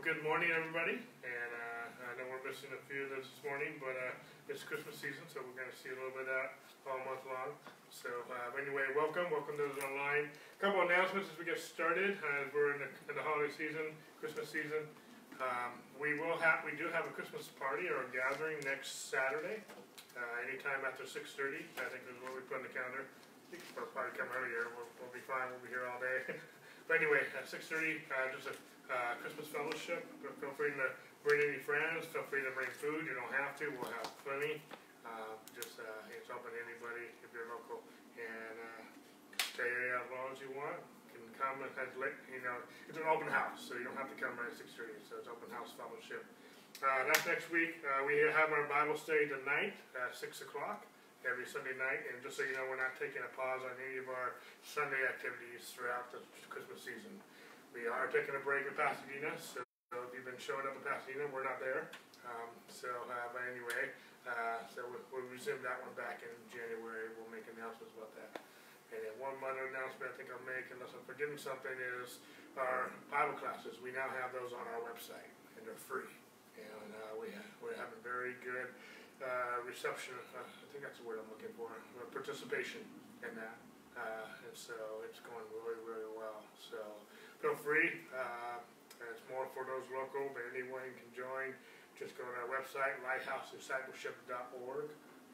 Good morning, everybody. And uh, I know we're missing a few of those this morning, but uh, it's Christmas season, so we're going to see a little bit of that all month long. So, uh, anyway, welcome. Welcome to those online. A couple announcements as we get started. As we're in the, in the holiday season, Christmas season. Um, we will have, we do have a Christmas party or a gathering next Saturday, uh, anytime after 6:30. I think is what we put on the calendar. You can probably come earlier. We'll, we'll be fine. We'll be here all day. but anyway, at 6:30, uh, just a uh, Christmas fellowship. Feel free to bring any friends. Feel free to bring food. You don't have to. We'll have plenty. Uh, just uh, it's open to anybody if you're local, and uh, stay as long as you want You can come and lit, you know, it's an open house, so you don't have to come right at six thirty, so it's open house fellowship. Uh, that's next week. Uh, we have our Bible study tonight at six o'clock every Sunday night, and just so you know, we're not taking a pause on any of our Sunday activities throughout the Christmas season. We are taking a break in Pasadena, so if you've been showing up in Pasadena, we're not there. Um, so, uh, but anyway, uh, so we'll, we'll resume that one back in January. We'll make announcements about that. And then one other announcement I think I'll make, unless I'm forgetting something, is our Bible classes. We now have those on our website, and they're free. And uh, we we're having very good uh, reception. Uh, I think that's the word I'm looking for. Uh, participation in that, and so it's going really, really well. So feel free. Uh, it's more for those local, but anyone can join. Just go to our website, lighthouse-discipleship.org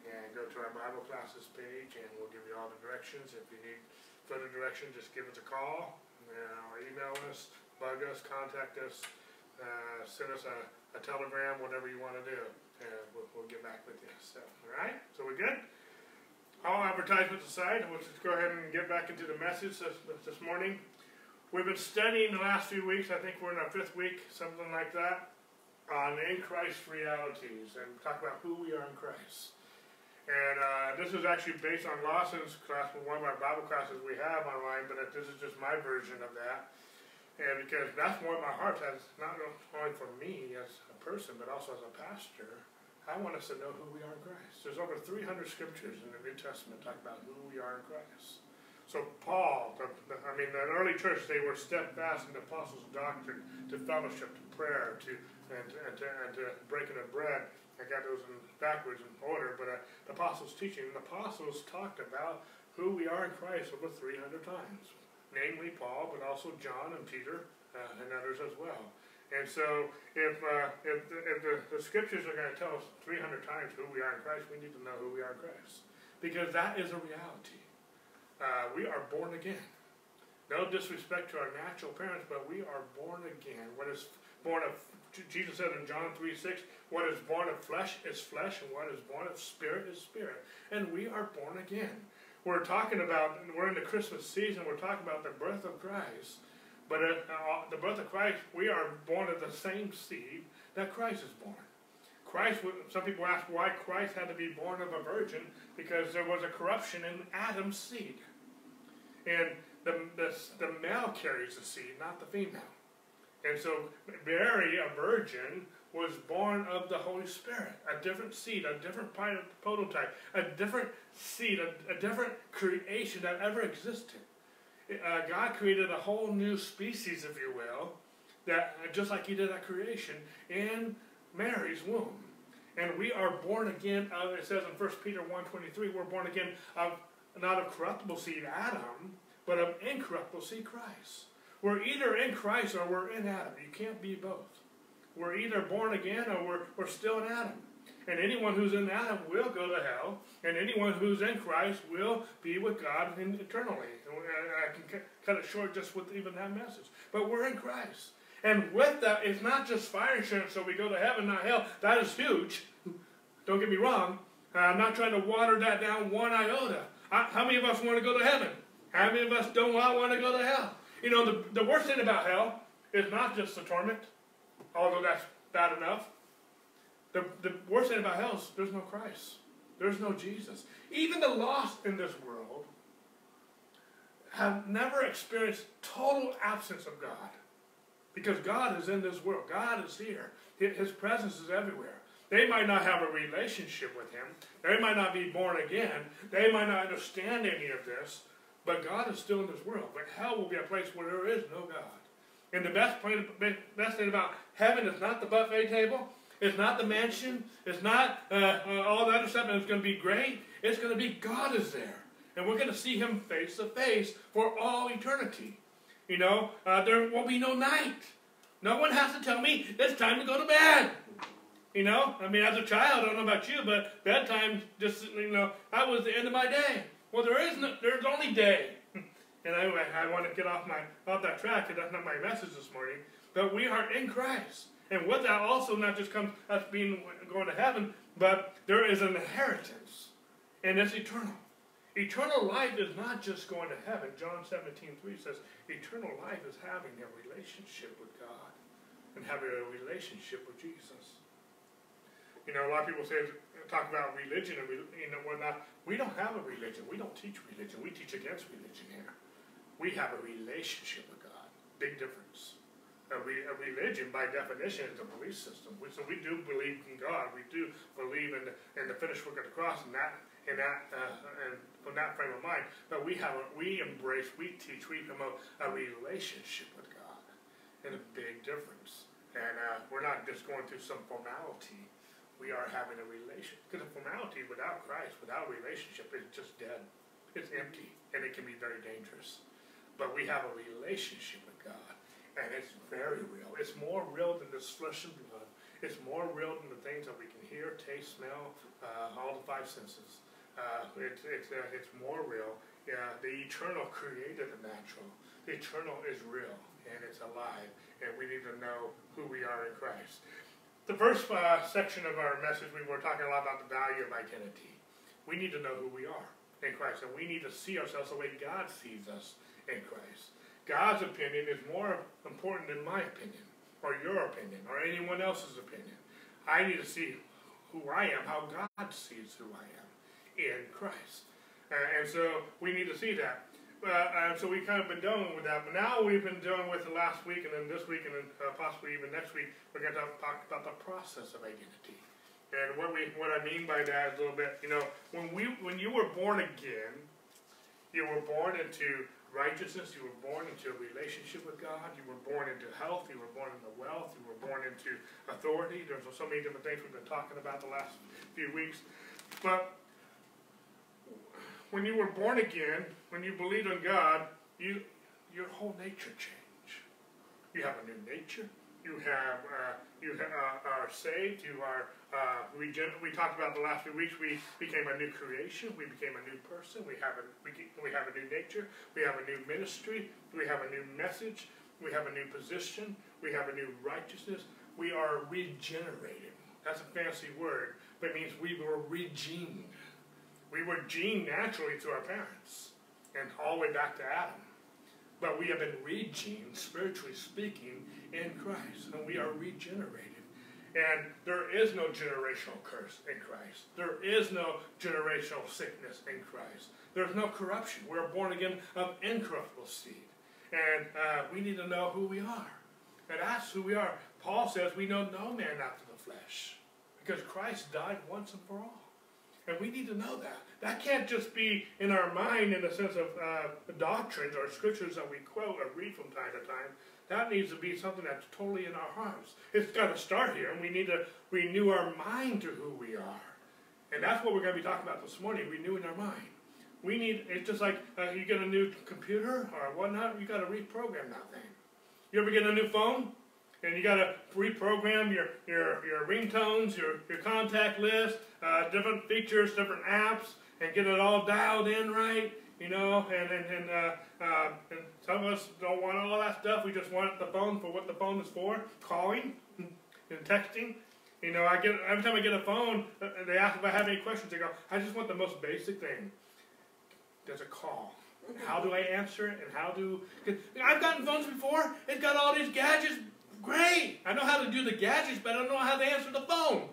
and go to our Bible classes page and we'll give you all the directions. If you need further direction, just give us a call uh, email us, bug us, contact us, uh, send us a, a, telegram, whatever you want to do, and we'll, we'll, get back with you. So, all right, so we're good. All advertisements aside, we'll just go ahead and get back into the message this, this morning. We've been studying the last few weeks. I think we're in our fifth week, something like that, on in Christ realities and talk about who we are in Christ. And uh, this is actually based on Lawson's class, one of our Bible classes we have online, but this is just my version of that. And because that's what my heart has, not only for me as a person, but also as a pastor, I want us to know who we are in Christ. There's over 300 scriptures in the New Testament talk about who we are in Christ. So Paul, the, the, I mean, the early church, they were steadfast in the apostles' doctrine, to fellowship, to prayer, to and, and, to, and to breaking of bread. I got those in backwards in order, but uh, the apostles' teaching, the apostles talked about who we are in Christ over 300 times, namely Paul, but also John and Peter uh, and others as well. And so, if uh, if, if the, the, scriptures are going to tell us 300 times who we are in Christ, we need to know who we are in Christ, because that is a reality. Uh, we are born again. No disrespect to our natural parents, but we are born again. What is born of Jesus said in John 3 6, what is born of flesh is flesh, and what is born of spirit is spirit. And we are born again. We're talking about, we're in the Christmas season, we're talking about the birth of Christ. But uh, uh, the birth of Christ, we are born of the same seed that Christ is born. Christ, some people ask why Christ had to be born of a virgin, because there was a corruption in Adam's seed. And the, the, the male carries the seed, not the female. And so Mary, a virgin, was born of the Holy Spirit, a different seed, a different prototype, a different seed, a, a different creation that ever existed. Uh, God created a whole new species, if you will, that just like He did at creation in Mary's womb. And we are born again. Of, it says in 1 Peter 1.23, we're born again of not of corruptible seed, Adam, but of incorruptible seed, Christ. We're either in Christ or we're in Adam. You can't be both. We're either born again or we're, we're still in Adam. And anyone who's in Adam will go to hell, and anyone who's in Christ will be with God eternally. I can cut it short just with even that message. But we're in Christ. And with that, it's not just fire insurance so we go to heaven, not hell. That is huge. Don't get me wrong. I'm not trying to water that down one iota. How many of us want to go to heaven? How many of us don't want to go to hell? You know, the, the worst thing about hell is not just the torment, although that's bad enough. The, the worst thing about hell is there's no Christ. There's no Jesus. Even the lost in this world have never experienced total absence of God. Because God is in this world. God is here. His presence is everywhere. They might not have a relationship with Him. They might not be born again. They might not understand any of this. But God is still in this world. But hell will be a place where there is no God. And the best, best thing about heaven is not the buffet table. It's not the mansion. It's not uh, uh, all the other stuff, and it's going to be great. It's going to be God is there. And we're going to see Him face to face for all eternity. You know, uh, there will be no night. No one has to tell me it's time to go to bed. You know, I mean, as a child, I don't know about you, but bedtime just, you know, that was the end of my day. Well, there is no, there's only day. and anyway, I want to get off my off that track, because that's not my message this morning. But we are in Christ. And with that also not just comes us being going to heaven, but there is an inheritance. And it's eternal. Eternal life is not just going to heaven. John 17, 3 says, eternal life is having a relationship with God and having a relationship with Jesus. You know, a lot of people say, talk about religion and you know whatnot. We don't have a religion. We don't teach religion. We teach against religion here. We have a relationship with God. Big difference. A, re, a religion, by definition, is a belief system. We, so we do believe in God. We do believe in the, in the finished work of the cross, and that in that uh, and from that frame of mind. But we have a, we embrace, we teach, we promote a relationship with God, and a big difference. And uh, we're not just going through some formality. We are having a relation because formality without Christ, without relationship, is just dead. It's empty, and it can be very dangerous. But we have a relationship with God, and it's very real. It's more real than this flesh and blood. It's more real than the things that we can hear, taste, smell, uh, all the five senses. Uh, it's, it's, uh, it's more real. Yeah, the eternal created the natural. The eternal is real and it's alive, and we need to know who we are in Christ. The first uh, section of our message, we were talking a lot about the value of identity. We need to know who we are in Christ, and we need to see ourselves the way God sees us in Christ. God's opinion is more important than my opinion, or your opinion, or anyone else's opinion. I need to see who I am, how God sees who I am in Christ. Uh, and so we need to see that. Uh, so we've kind of been dealing with that. But now we've been dealing with the last week, and then this week, and then uh, possibly even next week, we're going to talk about the process of identity. And what we what I mean by that is a little bit, you know, when we when you were born again, you were born into righteousness. You were born into a relationship with God. You were born into health. You were born into wealth. You were born into authority. There's so many different things we've been talking about the last few weeks. But when you were born again, when you believed in God, you your whole nature changed. You have a new nature. You have uh, you uh, are saved. You are uh, regen- We talked about the last few weeks. We became a new creation. We became a new person. We have a we, we have a new nature. We have a new ministry. We have a new message. We have a new position. We have a new righteousness. We are regenerated. That's a fancy word, but it means we were regened. We were gene naturally to our parents and all the way back to Adam. But we have been regened, spiritually speaking, in Christ, and we are regenerated. And there is no generational curse in Christ. There is no generational sickness in Christ. There's no corruption. We're born again of incorruptible seed. And uh, we need to know who we are. And that's who we are. Paul says we know no man after the flesh because Christ died once and for all. And we need to know that. That can't just be in our mind in the sense of uh, doctrines or scriptures that we quote or read from time to time. That needs to be something that's totally in our hearts. It's got to start here, and we need to renew our mind to who we are. And that's what we're going to be talking about this morning, renewing our mind. We need, it's just like uh, you get a new computer or whatnot, you got to reprogram that thing. You ever get a new phone? and you got to reprogram your, your, your ringtones, your, your contact list, uh, different features, different apps, and get it all dialed in right, you know, and, and, and, uh, uh, and some of us don't want all that stuff. We just want the phone for what the phone is for, calling and texting. You know, I get every time I get a phone, uh, they ask if I have any questions. I go, I just want the most basic thing. There's a call. How do I answer it? And how do I've gotten phones before. It's got all these gadgets Great! I know how to do the gadgets, but I don't know how to answer the phone.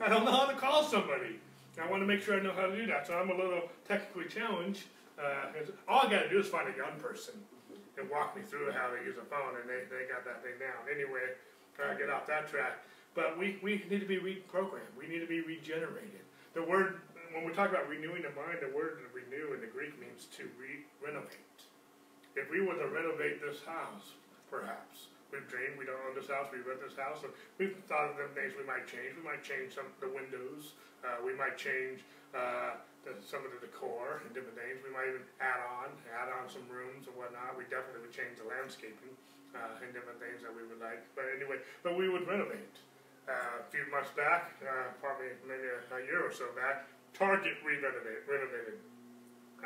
I don't know how to call somebody. I want to make sure I know how to do that. So I'm a little technically challenged. Uh, all I got to do is find a young person and walk me through how to use a phone, and they, they got that thing down. Anyway, try to get off that track. But we, we need to be reprogrammed. We need to be regenerated. The word, when we talk about renewing the mind, the word renew in the Greek means to re renovate. If we were to renovate this house, perhaps. We've dreamed we don't own this house, we rent this house, and we've thought of them things we might change. We might change some the windows, uh, we might change uh, the, some of the decor and different things. We might even add on, add on some rooms and whatnot. We definitely would change the landscaping uh, and different things that we would like. But anyway, but we would renovate. Uh, a few months back, uh, probably maybe a, a year or so back, Target re-renovated.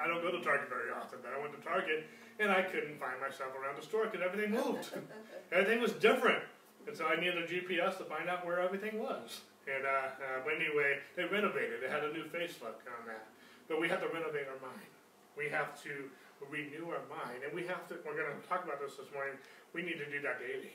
I don't go to Target very often, but I went to Target and I couldn't find myself around the store because everything moved. everything was different. And so I needed a GPS to find out where everything was. And uh, uh, but anyway, they renovated. They had a new facelift on that. But we have to renovate our mind. We have to renew our mind, and we have to. We're going to talk about this this morning. We need to do that daily,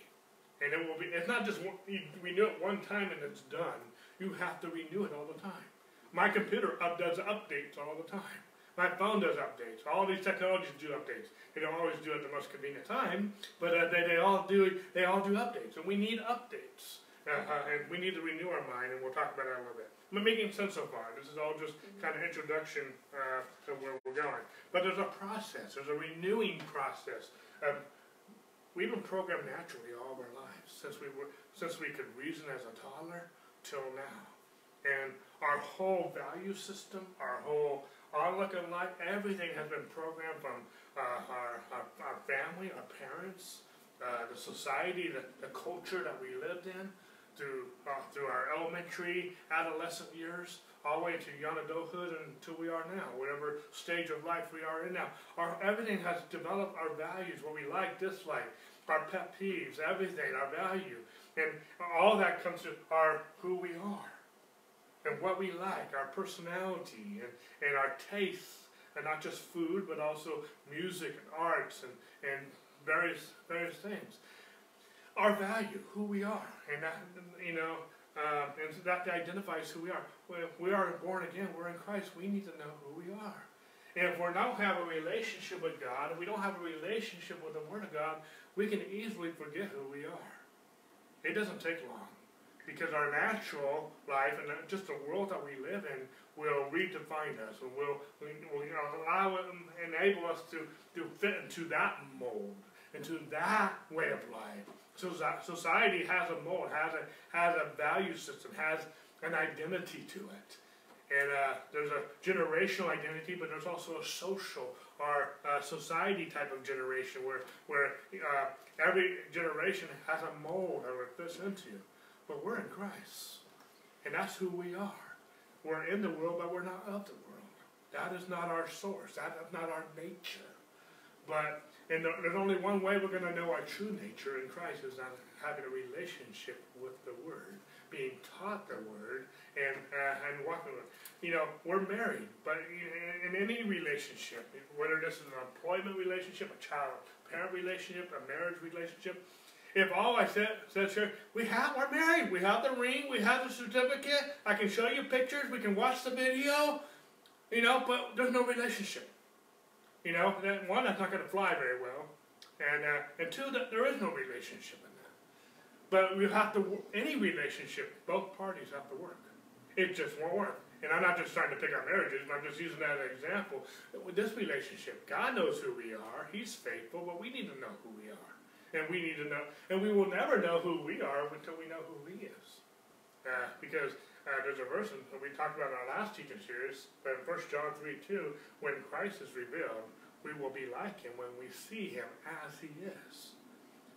and it will be. It's not just one, you renew it one time and it's done. You have to renew it all the time. My computer up, does updates all the time. My phone does updates. All these technologies do updates. They don't always do it at the most convenient time, but uh, they, they all do they all do updates, and we need updates. Uh, and we need to renew our mind, and we'll talk about that a little bit. Am I making sense so far? This is all just kind of introduction uh, to where we're going. But there's a process. There's a renewing process. Um, we've been programmed naturally all of our lives since we were since we could reason as a toddler till now, and our whole value system, our whole outlook in life, everything has been programmed from uh, our, our, our, family, our parents, uh, the society, the, the culture that we lived in, through, uh, through our elementary, adolescent years, all the way to young adulthood until we are now, whatever stage of life we are in now. Our, everything has developed our values, what we like, dislike, our pet peeves, everything, our value. And all that comes to our who we are and what we like, our personality and, and our tastes, and not just food, but also music and arts and, and various various things. Our value, who we are, and that you know, uh, and that identifies who we are. We are born again, we're in Christ. We need to know who we are. And if we don't have a relationship with God, if we don't have a relationship with the Word of God, we can easily forget who we are. It doesn't take long because our natural life and just the world that we live in will redefine us and will, will you know, allow enable us to, to fit into that mold, into that way of life. So society has a mold, has a has a value system, has an identity to it, and uh, there's a generational identity, but there's also a social or uh, society type of generation where where uh, every generation has a mold that it fits into. But we're in Christ. And that's who we are. We're in the world, but we're not of the world. That is not our source. That is not our nature. But and there's only one way we're going to know our true nature in Christ is not having a relationship with the Word, being taught the Word, and uh, and walking with. You know, we're married, but in, any relationship, whether this is an employment relationship, a child-parent relationship, a marriage relationship, if all I said, said sure, we have, we're married. We have the ring. We have the certificate. I can show you pictures. We can watch the video. You know, but there's no relationship. You know, that, one, that's not going to fly very well. And, uh, and two, that there is no relationship in that. But we have to, any relationship, both parties have to work. It just won't work. And I'm not just trying to pick our marriages, but I'm just using that as an example. With this relationship, God knows who we are. He's faithful, but we need to know who we are and we need to know. And we will never know who we are until we know who He is. Uh, because uh, there's a verse that we talked about in our last teaching series, but in 1 John 3 2, when Christ is revealed, we will be like Him when we see Him as He is.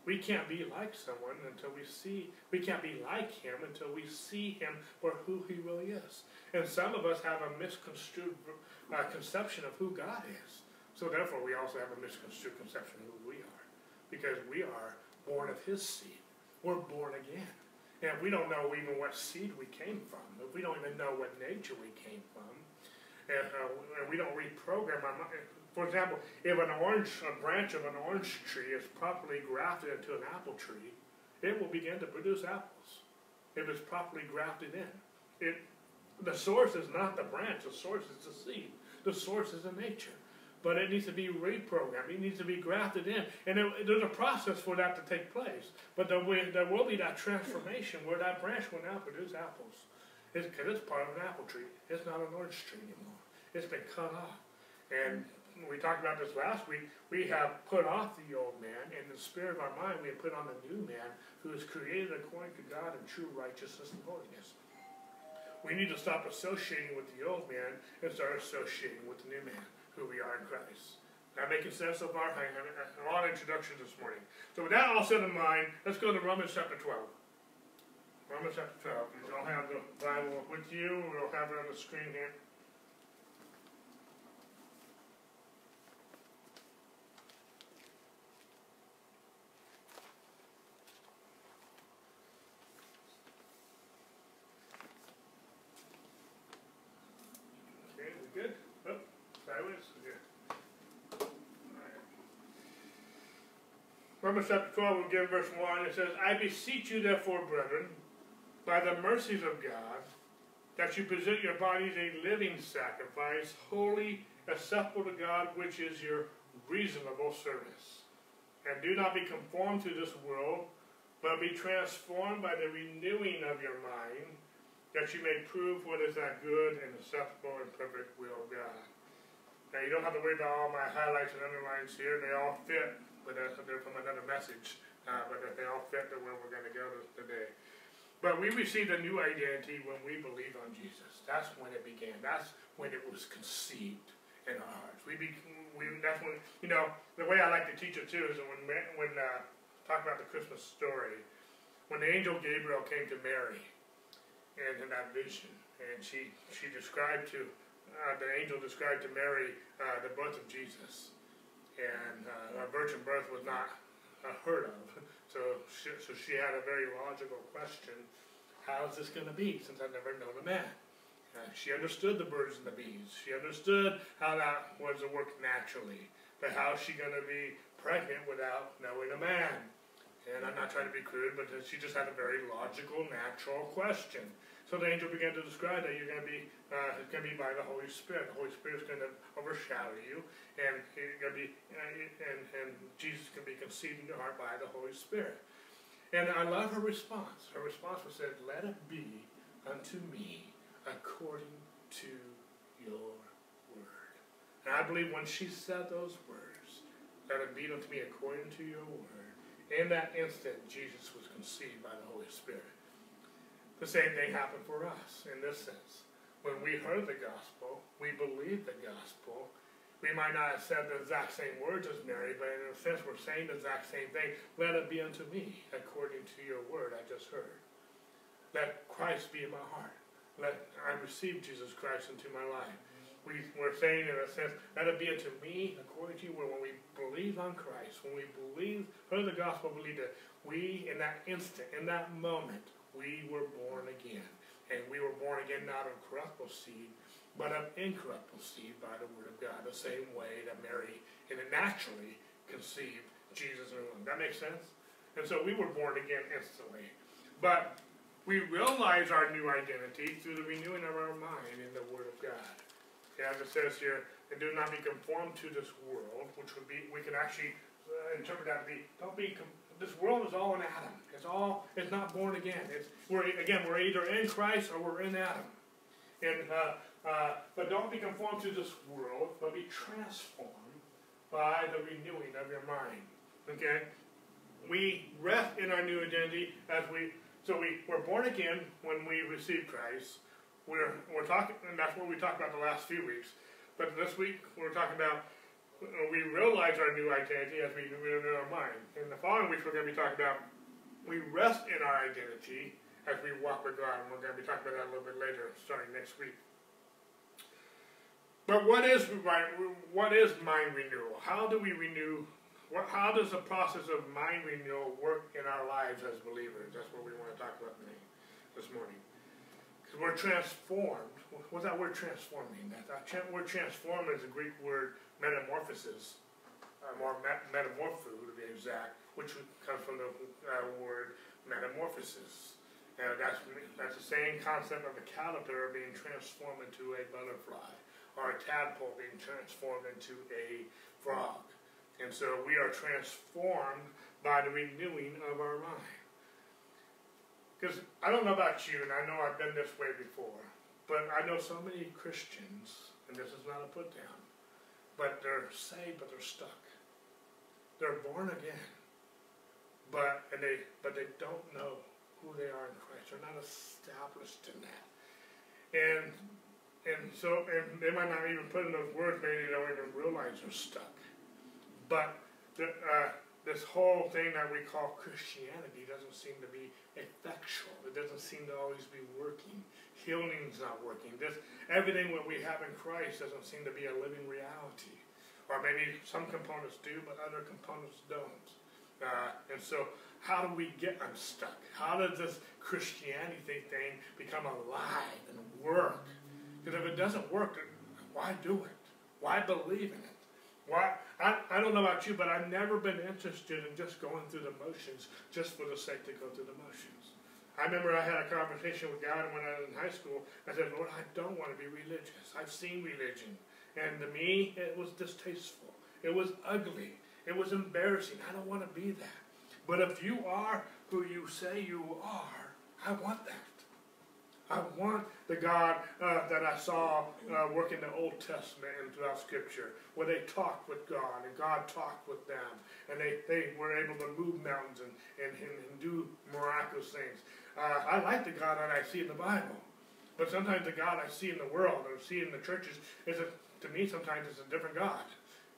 We can't be like someone until we see, we can't be like Him until we see Him for who He really is. And some of us have a misconstrued uh, conception of who God is. So therefore, we also have a misconstrued conception of who because we are born of his seed. We're born again. And we don't know even what seed we came from, we don't even know what nature we came from, and, uh, and we don't reprogram our mind. For example, if an orange, a branch of an orange tree is properly grafted into an apple tree, it will begin to produce apples if it's properly grafted in. It, the source is not the branch, the source is the seed. The source is the nature but it needs to be reprogrammed. It needs to be grafted in. And there's a process for that to take place. But there will, there will be that transformation where that branch will now produce apples. Because it's, it's, part of an apple tree. It's not an orange tree anymore. It's been cut off. And we talked about this last week, we have put off the old man, and in the spirit of our mind, we have put on the new man, who is created according to God in true righteousness and holiness. We need to stop associating with the old man and start associating with the new man, who we are in Christ. That making sense so far? I have a lot of introductions this morning. So with that all set in mind, let's go to Romans chapter 12. Romans chapter 12. You don't have the Bible with you. We'll have it on the screen here. Romans chapter 12, we'll give verse 1. It says, I beseech you, therefore, brethren, by the mercies of God, that you present your bodies a living sacrifice, holy, acceptable to God, which is your reasonable service. And do not be conformed to this world, but be transformed by the renewing of your mind, that you may prove what is that good and acceptable and perfect will of God. Now, you don't have to worry about all my highlights and underlines here. They all fit but they're from another message, uh, but that they all fit to where we're going to go today. But we received a new identity when we believed on Jesus. That's when it began. That's when it was conceived in our hearts. We, be, we that's when you know the way I like to teach it too is when when uh, talk about the Christmas story, when the angel Gabriel came to Mary, and in that vision, and she she described to uh, the angel described to Mary uh, the birth of Jesus and uh, virgin birth was not uh, heard of. So she, so she had a very logical question: How is this going to be? Since I've never known a man. Uh, she understood the birds and the bees. She understood how that was to work naturally. But how is she going to be pregnant without knowing a man? And I'm not trying to be crude, but she just had a very logical, natural question. So the angel began to describe that you're going to be, uh, it's going to be by the Holy Spirit. The Holy Spirit is going to overshadow you, and you're going to be, uh, and, and Jesus can be conceived in your heart by the Holy Spirit. And I love her response. Her response was said, "Let it be unto me according to your word." And I believe when she said those words, "Let it be unto me according to your word," in that instant, Jesus was conceived by the Holy Spirit. The same thing happened for us in this sense. When we heard the gospel, we believed the gospel. We might not have said the exact same words as Mary, but in a sense we're saying the exact same thing. Let it be unto me according to your word I just heard. Let Christ be in my heart. Let I receive Jesus Christ into my life. We, we're saying in a sense, let it be unto me according to your word. When we believe on Christ, when we believe, heard the gospel, believe that we in that instant, in that moment, we were born again. And we were born again not of corruptible seed, but of incorruptible seed by the word of God, the same way that Mary it naturally conceived Jesus in her womb. That makes sense? And so we were born again instantly. But we realize our new identity through the renewing of our mind in the Word of God. As it says here, and do not be conformed to this world, which would be, we can actually uh, interpret that to be, don't be this world is all in Adam. It's all it's not born again. It's we're again we're either in Christ or we're in Adam. And uh, uh, but don't be conformed to this world, but be transformed by the renewing of your mind. Okay, we rest in our new identity as we so we we're born again when we receive Christ. We're we're talking, and that's what we talked about the last few weeks. But this week we're talking about Uh, we realize our new identity as we renew our mind. In the following weeks, we're going to be talking about we rest in our identity as we walk with God, and we're going to be talking about that a little bit later, starting next week. But what is what is mind renewal? How do we renew? What, how does the process of mind renewal work in our lives as believers? That's what we want to talk about today, this morning. Because we're transformed. What's that word transforming? That, that word transform is a Greek word metamorphosis, uh, or met- metamorpho to be exact, which comes from the uh, word metamorphosis. And that's, that's the same concept of a caterpillar being transformed into a butterfly, or a tadpole being transformed into a frog. And so we are transformed by the renewing of our mind. Because I don't know about you, and I know I've been this way before, but I know so many Christians, and this is not a put down, but they're saved, but they're stuck. They're born again, but and they but they don't know who they are in Christ. They're not established in that, and and so and they might not even put in those words. Maybe they don't even realize they're stuck. But the, uh, this whole thing that we call Christianity doesn't seem to be effectual. It doesn't seem to always be working. Healing's not working. This everything what we have in Christ doesn't seem to be a living reality. Or maybe some components do, but other components don't. Uh, and so, how do we get unstuck? How does this Christianity thing become alive and work? Because if it doesn't work, why do it? Why believe in it? Why? I, I don't know about you, but I've never been interested in just going through the motions just for the sake to go through the motions. I remember I had a conversation with God when I was in high school. I said, Lord, I don't want to be religious. I've seen religion. And to me, it was distasteful. It was ugly. It was embarrassing. I don't want to be that. But if you are who you say you are, I want that. I want the God uh, that I saw uh, work in the Old Testament and throughout Scripture, where they talked with God and God talked with them, and they, they were able to move mountains and, and, and do miraculous things. Uh, I like the God that I see in the Bible, but sometimes the God I see in the world or see in the churches is a to me, sometimes it's a different God.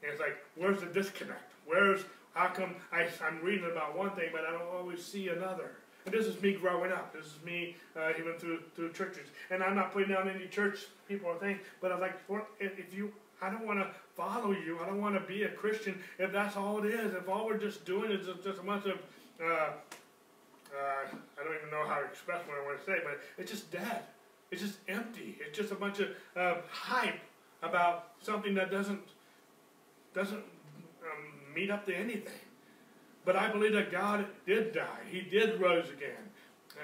And it's like, where's the disconnect? Where's, how come I, I'm reading about one thing, but I don't always see another? And this is me growing up. This is me uh, even through through churches. And I'm not putting down any church people or things, but I'm like, if you, I don't want to follow you. I don't want to be a Christian if that's all it is. If all we're just doing is just a bunch of, uh, uh, I don't even know how to express what I want to say, but it's just dead. It's just empty. It's just a bunch of uh, hype about something that doesn't doesn't um, meet up to anything. But I believe that God did die. He did rose again.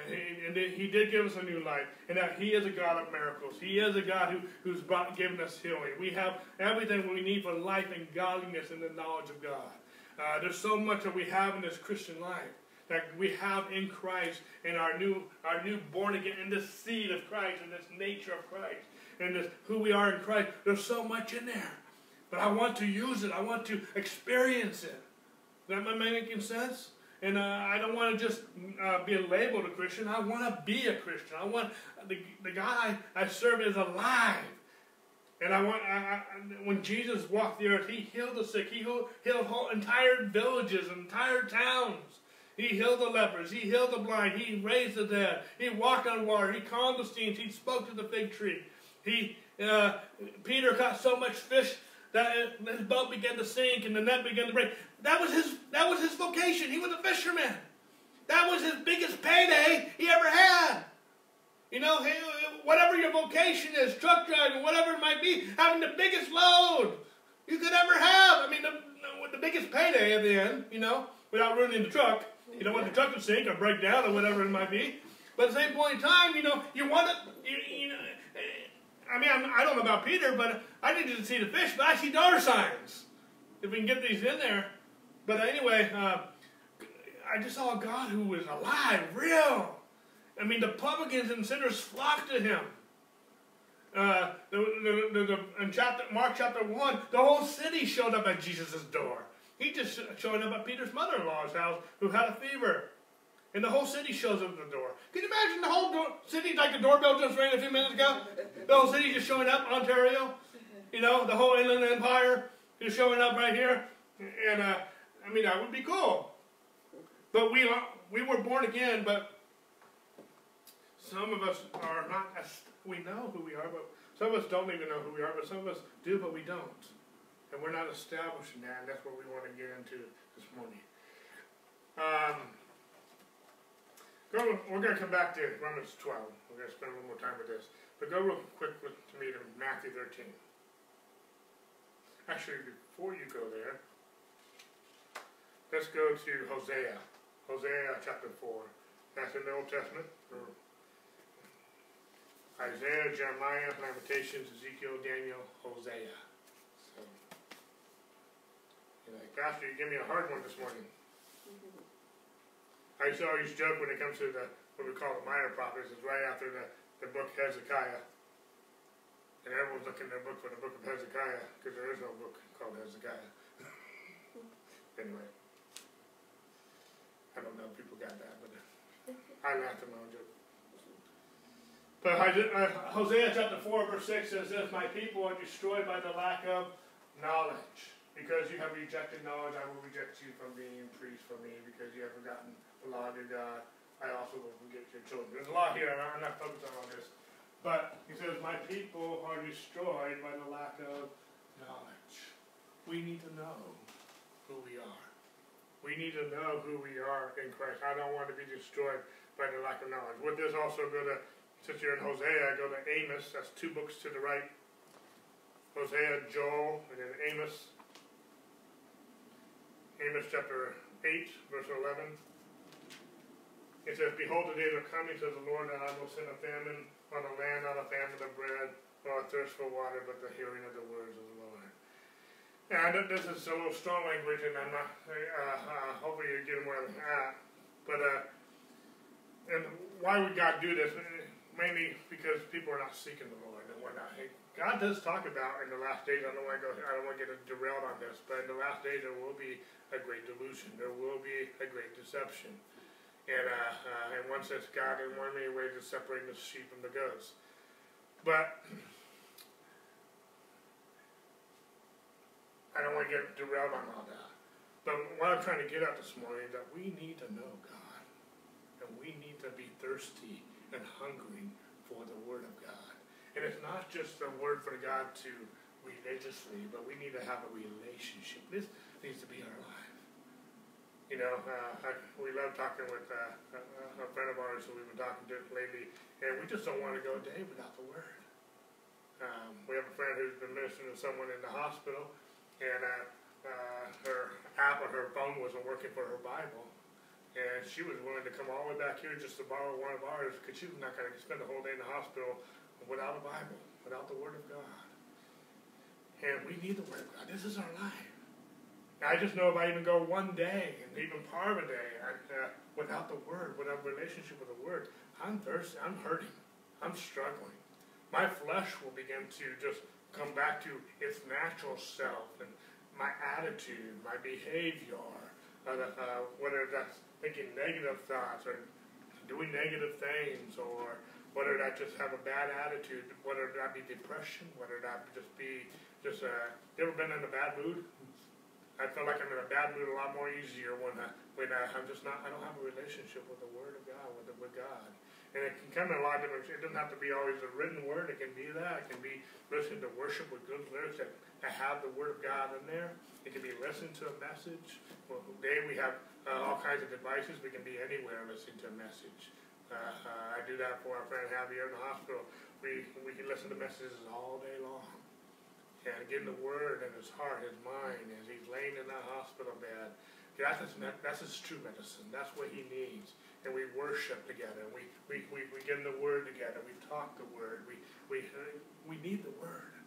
And he, and he did give us a new life. And that He is a God of miracles. He is a God who, who's brought, given us healing. We have everything we need for life and godliness and the knowledge of God. Uh, there's so much that we have in this Christian life that we have in Christ and our new, our new born again, and this seed of Christ and this nature of Christ and this, who we are in Christ. There's so much in there. But I want to use it. I want to experience it. That am I making sense? And uh, I don't want to just uh, be labeled a Christian. I want to be a Christian. I want the, the God I, I serve is alive. And I want I, I, when Jesus walked the earth, he healed the sick. He healed, healed whole entire villages, entire towns. He healed the lepers. He healed the blind. He raised the dead. He walked on water. He calmed the streams. He spoke to the fig tree. He, uh, Peter caught so much fish that his boat began to sink and the net began to break. That was his, that was his vocation. He was a fisherman. That was his biggest payday he ever had. You know, whatever your vocation is, truck driving, whatever it might be, having the biggest load you could ever have. I mean, the, the biggest payday at the end, you know, without ruining the truck. You don't want the truck to sink or break down or whatever it might be. But at the same point in time, you know, you want to, you, you know, I mean, I'm, I do not know about Peter, but I needed to see the fish, but I see dollar signs. If we can get these in there. But anyway, uh, I just saw a God who was alive, real. I mean, the publicans and sinners flocked to him. Uh, the, the, the, in chapter, Mark chapter 1, the whole city showed up at Jesus' door. He just showed up at Peter's mother-in-law's house who had a fever. And the whole city shows up at the door. Can you imagine the whole door, city, like the doorbell just rang a few minutes ago? The whole city just showing up, Ontario. You know, the whole Inland Empire just showing up right here. And, uh, I mean, that would be cool. But we, we were born again, but some of us are not, as, we know who we are, but some of us don't even know who we are, but some of us do, but we don't. And we're not establishing that, and that's what we want to get into this morning. Um, Go, we're going to come back to Romans 12. We're going to spend a little more time with this. But go real quick with, to me to Matthew 13. Actually, before you go there, let's go to Hosea. Hosea chapter 4. That's in the Old Testament. Isaiah, Jeremiah, Lamentations, Ezekiel, Daniel, Hosea. You're like, Pastor, you give me a hard one this morning. I used to always joke when it comes to the what we call the minor prophets, it's right after the, the book Hezekiah. And everyone's looking in their book for the book of Hezekiah, because there is no book called Hezekiah. anyway. I don't know if people got that, but I laughed at my own joke. But uh, Hosea chapter 4, verse 6 says this My people are destroyed by the lack of knowledge. Because you have rejected knowledge, I will reject you from being priest for me, because you have forgotten the law of your God. I also will forget your children. There's a lot here, I'm not focusing on this. But he says, My people are destroyed by the lack of knowledge. We need to know who we are. We need to know who we are in Christ. I don't want to be destroyed by the lack of knowledge. Would this also go to, since you're in Hosea, go to Amos. That's two books to the right. Hosea, Joel, and then Amos. Amos chapter 8, verse 11. It says, Behold, the days are coming, says the Lord, that I will send a famine on the land, not a famine of bread, nor a thirst for water, but the hearing of the words of the Lord. And this is a little strong language, and I'm not, uh, uh, hopefully you're getting where I'm at. But, uh, and why would God do this? Mainly because people are not seeking the Lord and whatnot. God does talk about in the last days. I don't want to go. I don't want to get derailed on this, but in the last days there will be a great delusion. There will be a great deception, and uh, uh, in one sense, God in one many ways is separating the sheep from the goats. But I don't want to get derailed on all that. But what I'm trying to get at this morning is that we need to know God, and we need to be thirsty and hungry for the Word of God. And it's not just a word for God to religiously, but we need to have a relationship. This needs to be our life. You know, uh, I, we love talking with uh, a, a, friend of ours who we've been talking to lately, and we just don't want to go a day without the Word. Um, we have a friend who's been ministering to someone in the hospital, and uh, uh, her app on her phone wasn't working for her Bible. And she was willing to come all the way back here just to borrow one of ours because she was not going to spend the whole day in the hospital without a Bible, without the Word of God. And we need the Word of God. This is our life. I just know if I even go one day, and even part of a day, uh, without the Word, without a relationship with the Word, I'm thirsty, I'm hurting, I'm struggling. My flesh will begin to just come back to its natural self, and my attitude, my behavior, uh, uh, whether that's thinking negative thoughts or doing negative things or whether that just have a bad attitude, whether that be depression, whether that just be just uh, you ever been in a bad mood? I feel like I'm in a bad mood a lot more easier when I, when I, I'm just not I don't have a relationship with the Word of God with the, with God. And it can come in a lot of different. It doesn't have to be always a written word. It can be that. It can be listening to worship with good lyrics that, that have the Word of God in there. It can be listening to a message. Well, today we have uh, all kinds of devices. We can be anywhere listening to a message. Uh, uh, I do that for our friend Javier in the hospital. We, we can listen to messages all day long. And getting the word in his heart, his mind, as he's laying in that hospital bed. That's his, that's his true medicine. That's what he needs. And we worship together. We, we, we, we get in the word together. We talk the word. We, we, we need the word.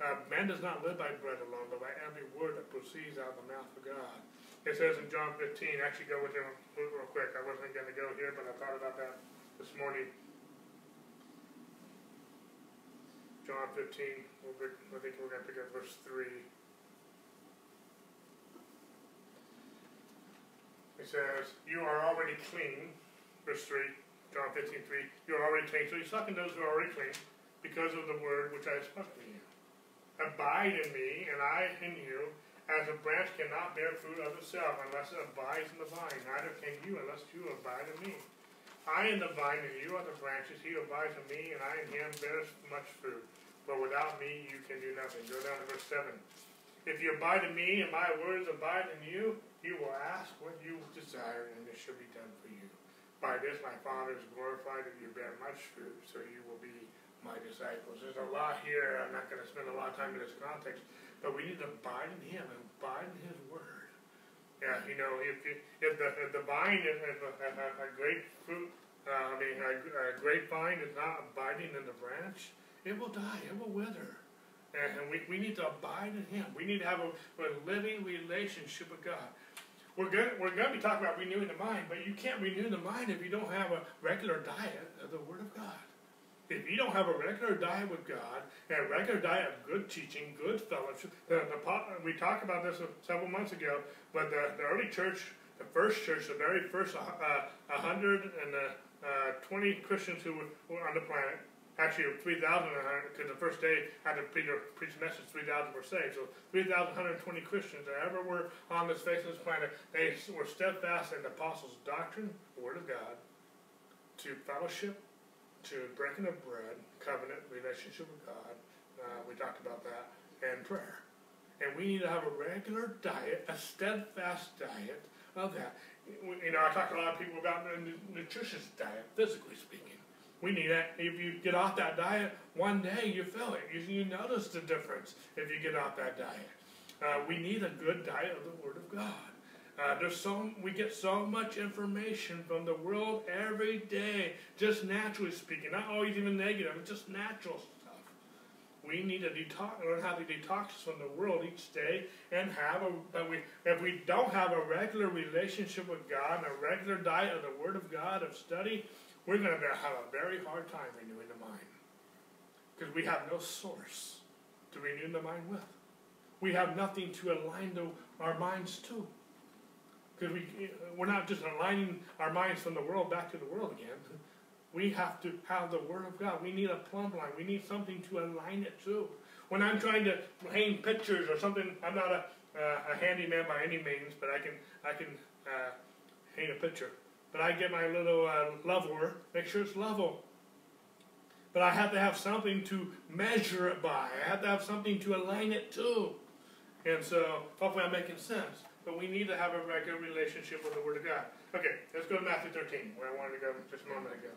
Uh, man does not live by bread alone, but by every word that proceeds out of the mouth of God. It says in John 15, actually go with him real quick. I wasn't going to go here, but I thought about that this morning. John 15, I think we're going to pick up verse 3. It says, You are already clean, verse 3, John 15, 3. You are already clean. So he's talking to those who are already clean because of the word which I have spoken to you. Abide in me, and I in you as a branch cannot bear fruit of itself unless it abides in the vine, neither can you unless you abide in me. I am the vine, and you are the branches. He abides in me, and I in him bears much fruit. But without me, you can do nothing. Go down to verse 7. If you abide in me, and my words abide in you, you will ask what you desire, and it shall be done for you. By this my Father is glorified that you bear much fruit, so you will be my disciples. There's a lot here. I'm not going to spend a lot of time in this context. But we need to abide in Him and abide in His Word. Yeah, you know, if if the if the vine is a, a, a grapefruit, uh, I mean, a, a grapevine is not abiding in the branch, it will die. It will wither. And we, we need to abide in Him. We need to have a, a living relationship with God. We're going, we're going to be talking about renewing the mind, but you can't renew the mind if you don't have a regular diet of the Word of God. If you don't have a regular diet with God and a regular diet of good teaching, good fellowship, the, the, we talked about this several months ago, but the, the early church, the first church, the very first uh, 120 uh, Christians who were on the planet, actually 3,000 because the first day after Peter preached the message, 3,000 were saved. So 3,120 Christians that ever were on this face of this planet, they were steadfast in the apostles' doctrine, the Word of God, to fellowship, to breaking of bread, covenant, relationship with God. Uh, we talked about that, and prayer. And we need to have a regular diet, a steadfast diet of that. You know, I talk to a lot of people about the nutritious diet, physically speaking. We need it. If you get off that diet, one day you feel it. You, you notice the difference if you get off that diet. Uh, we need a good diet of the Word of God. Uh, there's so we get so much information from the world every day, just naturally speaking, not always even negative, it's just natural stuff. We need to detox, learn how to detox from the world each day, and have a. But we, if we don't have a regular relationship with God a regular diet of the Word of God of study, we're going to have a very hard time renewing the mind. Because we have no source to renew the mind with. We have nothing to align the, our minds to. Because we, we're not just aligning our minds from the world back to the world again. We have to have the Word of God. We need a plumb line. We need something to align it to. When I'm trying to hang pictures or something, I'm not a, uh, a handyman by any means, but I can, I can uh, hang a picture. But I get my little uh, leveler, make sure it's level. But I have to have something to measure it by. I have to have something to align it to. And so, hopefully I'm making sense. But we need to have a regular relationship with the Word of God. Okay, let's go to Matthew 13, where I wanted to go just a moment ago.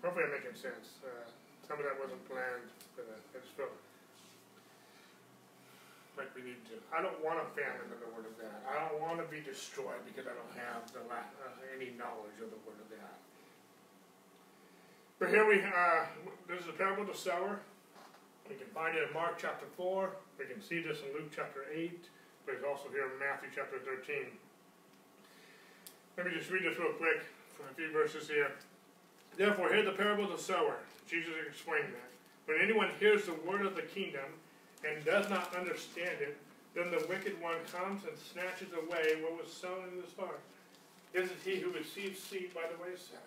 Hopefully I'm making sense. Uh, some of that wasn't planned, but uh, I just felt like we need to. I don't want a famine in the Word of God. I don't want to be destroyed because I don't have the uh, any knowledge of the Word of God. But here we, uh, this is the parable of the sower. We can find it in Mark chapter 4. We can see this in Luke chapter 8. But it's also here in Matthew chapter 13. Let me just read this real quick from a few verses here. Therefore, hear the parable of the sower. Jesus explained that. When anyone hears the word of the kingdom and does not understand it, then the wicked one comes and snatches away what was sown in his heart. This is he who receives seed by the wayside.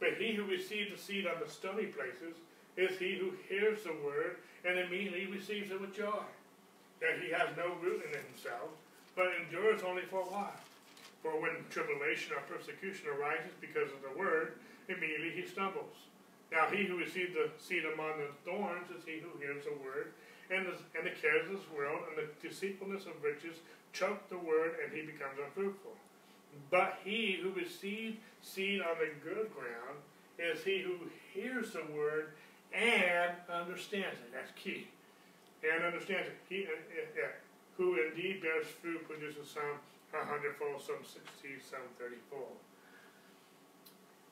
But he who receives the seed on the stony places is he who hears the word and immediately receives it with joy. That he has no root in himself, but endures only for a while. For when tribulation or persecution arises because of the word, immediately he stumbles. Now he who receives the seed among the thorns is he who hears the word and the, and the cares of this world and the deceitfulness of riches choke the word, and he becomes unfruitful. But he who receives seed on the good ground is he who hears the word and understands it. That's key. And understands it. He, uh, who indeed bears fruit, produces some a hundredfold, some sixty, some thirtyfold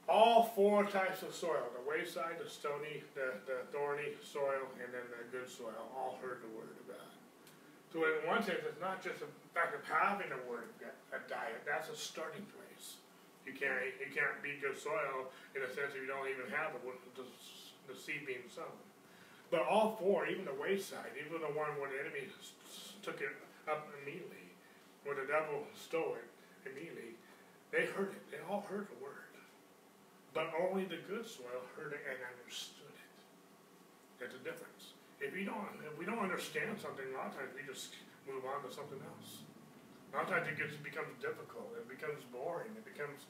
all four types of soil the wayside, the stony, the, the thorny soil, and then the good soil all heard the word of God. So, in one sense, it's not just the fact of having a word, a diet, that's a starting place. You can't, you can't be good soil in a sense if you don't even have the, the seed being sown. But all four, even the wayside, even the one where the enemy took it up immediately, where the devil stole it immediately, they heard it. They all heard the word. But only the good soil heard it and understood it. There's a difference. If you don't, if we don't understand something, a lot of times we just move on to something else. A lot of times it gets becomes difficult. It becomes boring. It becomes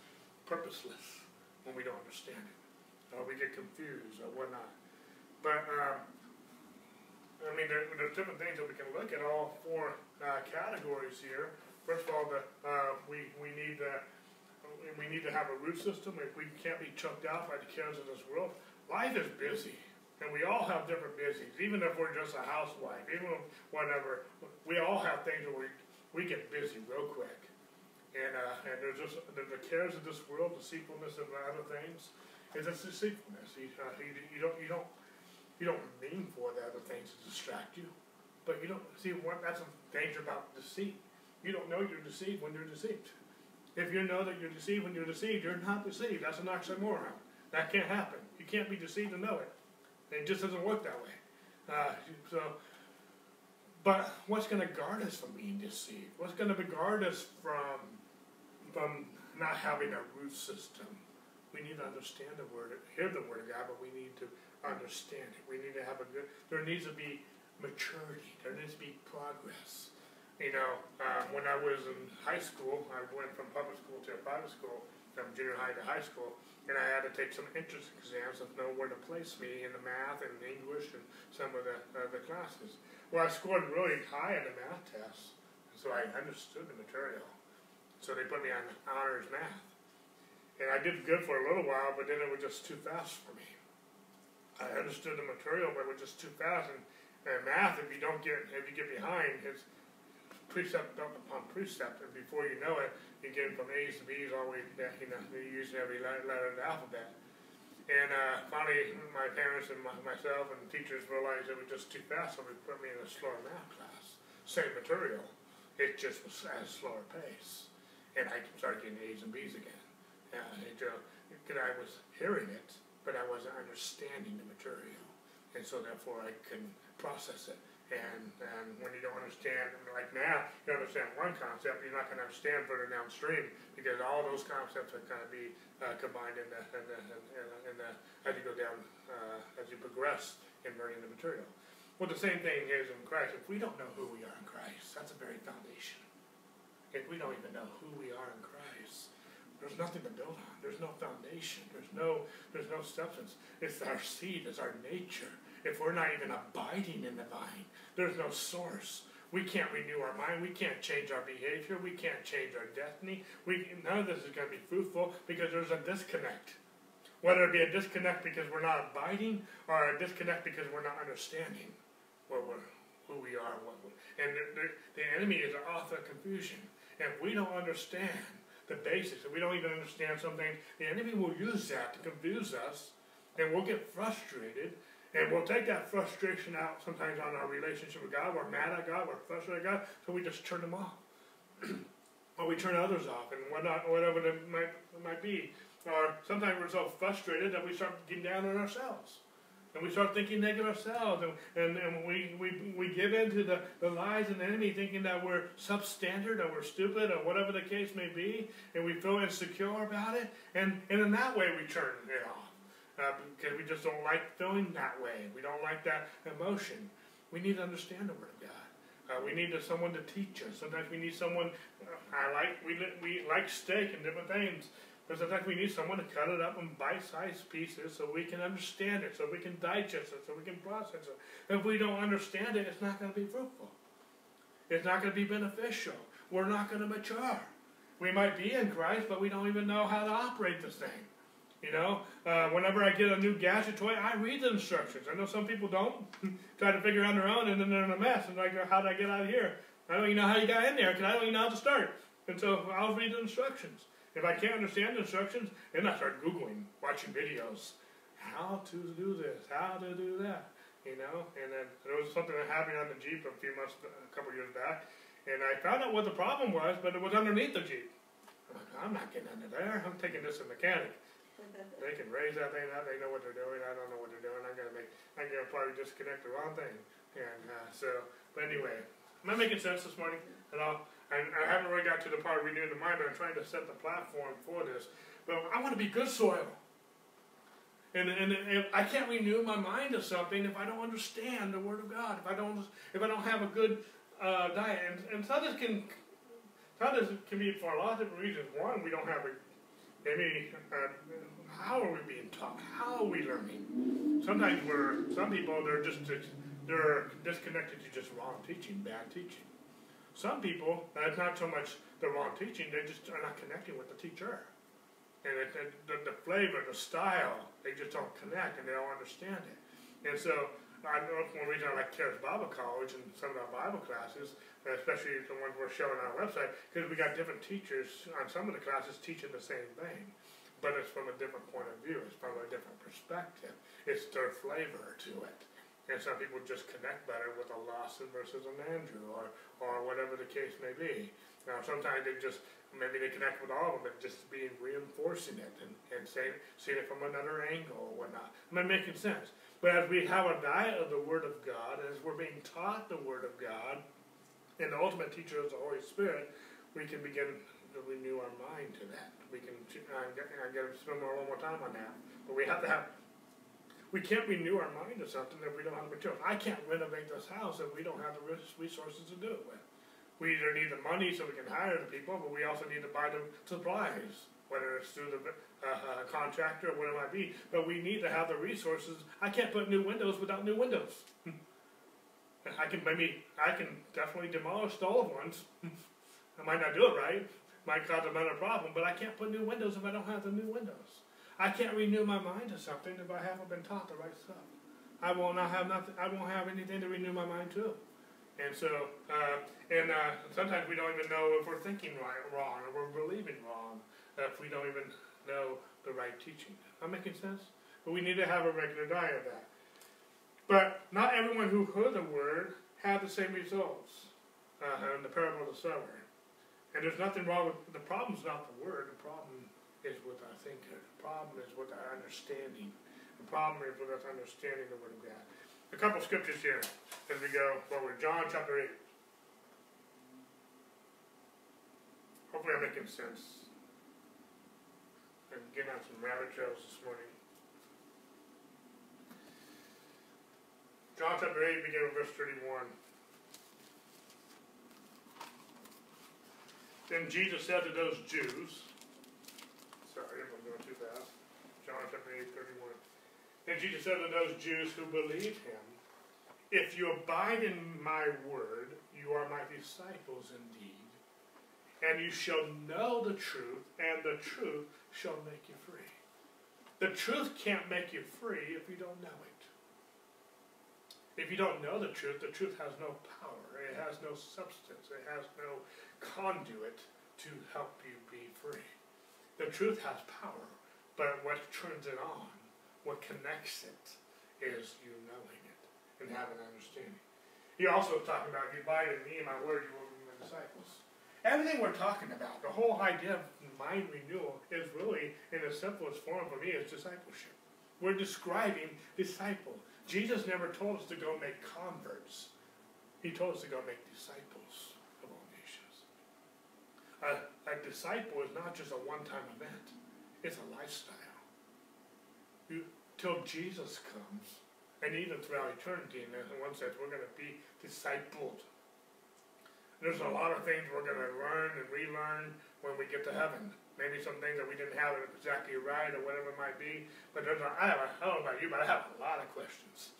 purposeless when we don't understand it, or we get confused or whatnot. But uh, I mean, there, there's different things that we can look at. All four uh, categories here. First of all, the, uh, we we need the we need to have a root system. If we can't be chucked out by the cares of this world, life is busy. And we all have different busies, even if we're just a housewife, even whatever. We all have things where we, we get busy real quick. And, uh, and there's just the, the cares of this world, the deceitfulness of other things, is this deceitfulness. You, you, you, don't, you, don't, you don't mean for the other things to distract you. But you don't, see, what, that's a danger about deceit. You don't know you're deceived when you're deceived. If you know that you're deceived when you're deceived, you're not deceived. That's an oxymoron. That can't happen. You can't be deceived and know it. It just doesn't work that way. Uh, so, but what's going to guard us from being deceived? What's going to guard us from from not having a root system? We need to understand the word, hear the word of God, but we need to understand it. We need to have a good. There needs to be maturity. There needs to be progress. You know, uh, when I was in high school, I went from public school to a private school, from junior high to high school, and I had to take some entrance exams to know where to place me in the math and English and some of the uh, the classes. Well, I scored really high in the math tests, so I understood the material. So they put me on honors math, and I did good for a little while, but then it was just too fast for me. I understood the material, but it was just too fast. And, and math, if you don't get, if you get behind, it's precept upon precept, and before you know it, you get from A's to B's all the way, you know, you use every letter of the alphabet. And uh, finally, my parents and my, myself and teachers realized it was just too fast, so they put me in a slower math class. Same material, it just was at a slower pace. And I started getting A's and B's again. Uh, it, uh, I was hearing it, but I wasn't understanding the material. And so therefore I couldn't process it. And, and when you don't understand, like now, you understand one concept, you're not going to understand further downstream because all those concepts are going to be uh, combined in the, in the, in the, in the, as you go down, uh, as you progress in learning the material. Well, the same thing is in Christ. If we don't know who we are in Christ, that's a very foundation. If we don't even know who we are in Christ, there's nothing to build on. There's no foundation. There's no there's no substance. It's our seed, it's our nature. If we're not even abiding in the vine, there's no source. We can't renew our mind. We can't change our behavior. We can't change our destiny. We, none of this is going to be fruitful because there's a disconnect. Whether it be a disconnect because we're not abiding or a disconnect because we're not understanding what we're, who we are. What and the, the, the enemy is the author of confusion. If we don't understand the basics, if we don't even understand something, the enemy will use that to confuse us, and we'll get frustrated, and we'll take that frustration out sometimes on our relationship with God. We're mad at God, we're frustrated at God, so we just turn them off. or we turn others off, and whatnot, whatever it might, it might be. Or sometimes we're so frustrated that we start getting down on ourselves. And we start thinking negative ourselves, and, and, and we, we, we give in to the, the lies of the enemy, thinking that we're substandard or we're stupid or whatever the case may be, and we feel insecure about it, and, and in that way we turn it off uh, because we just don't like feeling that way. We don't like that emotion. We need to understand the Word of God. Uh, we need someone to teach us. Sometimes we need someone. Uh, I like we we like steak and different things, but sometimes we need someone to cut it up in bite-sized pieces so we can understand it, so we can digest it, so we can process it. If we don't understand it, it's not going to be fruitful. It's not going to be beneficial. We're not going to mature. We might be in Christ, but we don't even know how to operate this thing. You know, uh, whenever I get a new gadget toy, I read the instructions. I know some people don't try to figure it on their own, and then they're in a mess. And I go, "How did I get out of here? I don't even know how you got in there because I don't even know how to start." And so I'll read the instructions. If I can't understand the instructions, then I start googling, watching videos, how to do this, how to do that. You know, and then there was something that happened on the Jeep a few months, a couple years back, and I found out what the problem was, but it was underneath the Jeep. I'm, like, I'm not getting under there. I'm taking this to a mechanic. They can raise that thing up. They know what they're doing. I don't know what they're doing. I'm gonna make. I'm gonna probably disconnect the wrong thing. And uh, so, but anyway, am I making sense this morning at all? And I haven't really got to the part of renewing the mind, but I'm trying to set the platform for this. But I want to be good soil. And, and, and I can't renew my mind to something if I don't understand the Word of God. If I don't, if I don't have a good uh, diet, and, and this can, this can be for a lot of different reasons. One, we don't have a maybe uh, how are we being taught? How are we learning? Sometimes we're some people they're just they're disconnected to just wrong teaching, bad teaching. Some people that's not so much the wrong teaching; they just are not connecting with the teacher, and it, it, the, the flavor, the style, they just don't connect and they don't understand it. And so I know one reason I like Charis Bible College and some of our Bible classes, especially the ones we're showing on our website, because we got different teachers on some of the classes teaching the same thing, but it's from a different point of view. It's from a different perspective. It's their flavor to it. And some people just connect better with a Lawson versus an Andrew or, or whatever the case may be. Now, sometimes they just, maybe they connect with all of it, just being reinforcing it and, and saying, seeing it from another angle or whatnot. Am I making sense. But as we have a diet of the Word of God, as we're being taught the Word of God, and the ultimate teacher is the Holy Spirit, we can begin to renew our mind to that. We can, I got to spend more, a little more time on that. But we have to have we can't renew our mind to something if we don't have the material. I can't renovate this house if we don't have the resources to do it with. We either need the money so we can hire the people, but we also need to buy the supplies, whether it's through the uh, uh, contractor or whatever it might be. But we need to have the resources. I can't put new windows without new windows. I can maybe I can definitely demolish the old ones. I might not do it right, might cause another problem, but I can't put new windows if I don't have the new windows. I can't renew my mind to something if I haven't been taught the right stuff. I will not have nothing. I won't have anything to renew my mind to. And so, uh, and uh, sometimes we don't even know if we're thinking right, wrong, or we're believing wrong, if we don't even know the right teaching. Am I making sense? But we need to have a regular diet of that. But not everyone who heard the word had the same results uh, in the parable of the sower. And there's nothing wrong with the problem's not the word. The problem is with our thinking problem is with our understanding. The problem is with us understanding the Word of God. A couple scriptures here as we go forward. John chapter 8. Hopefully I'm making sense. I'm getting on some rabbit trails this morning. John chapter 8, beginning with verse 31. Then Jesus said to those Jews, John chapter 8, 31. And Jesus said to those Jews who believed him, If you abide in my word, you are my disciples indeed. And you shall know the truth, and the truth shall make you free. The truth can't make you free if you don't know it. If you don't know the truth, the truth has no power. It has no substance. It has no conduit to help you be free. The truth has power. But what turns it on, what connects it, is you knowing it and having understanding. He also talking about, you abide in me and my word, you will be my disciples. Everything we're talking about, the whole idea of mind renewal is really, in the simplest form for me, is discipleship. We're describing disciple. Jesus never told us to go make converts. He told us to go make disciples of all nations. A, a disciple is not just a one-time event. It's a lifestyle. You, till Jesus comes, and even throughout eternity, and in one sense, we're going to be discipled. There's a lot of things we're going to learn and relearn when we get to heaven. Maybe some things that we didn't have exactly right or whatever it might be. But there's a, I, have a, I don't know about you, but I have a lot of questions.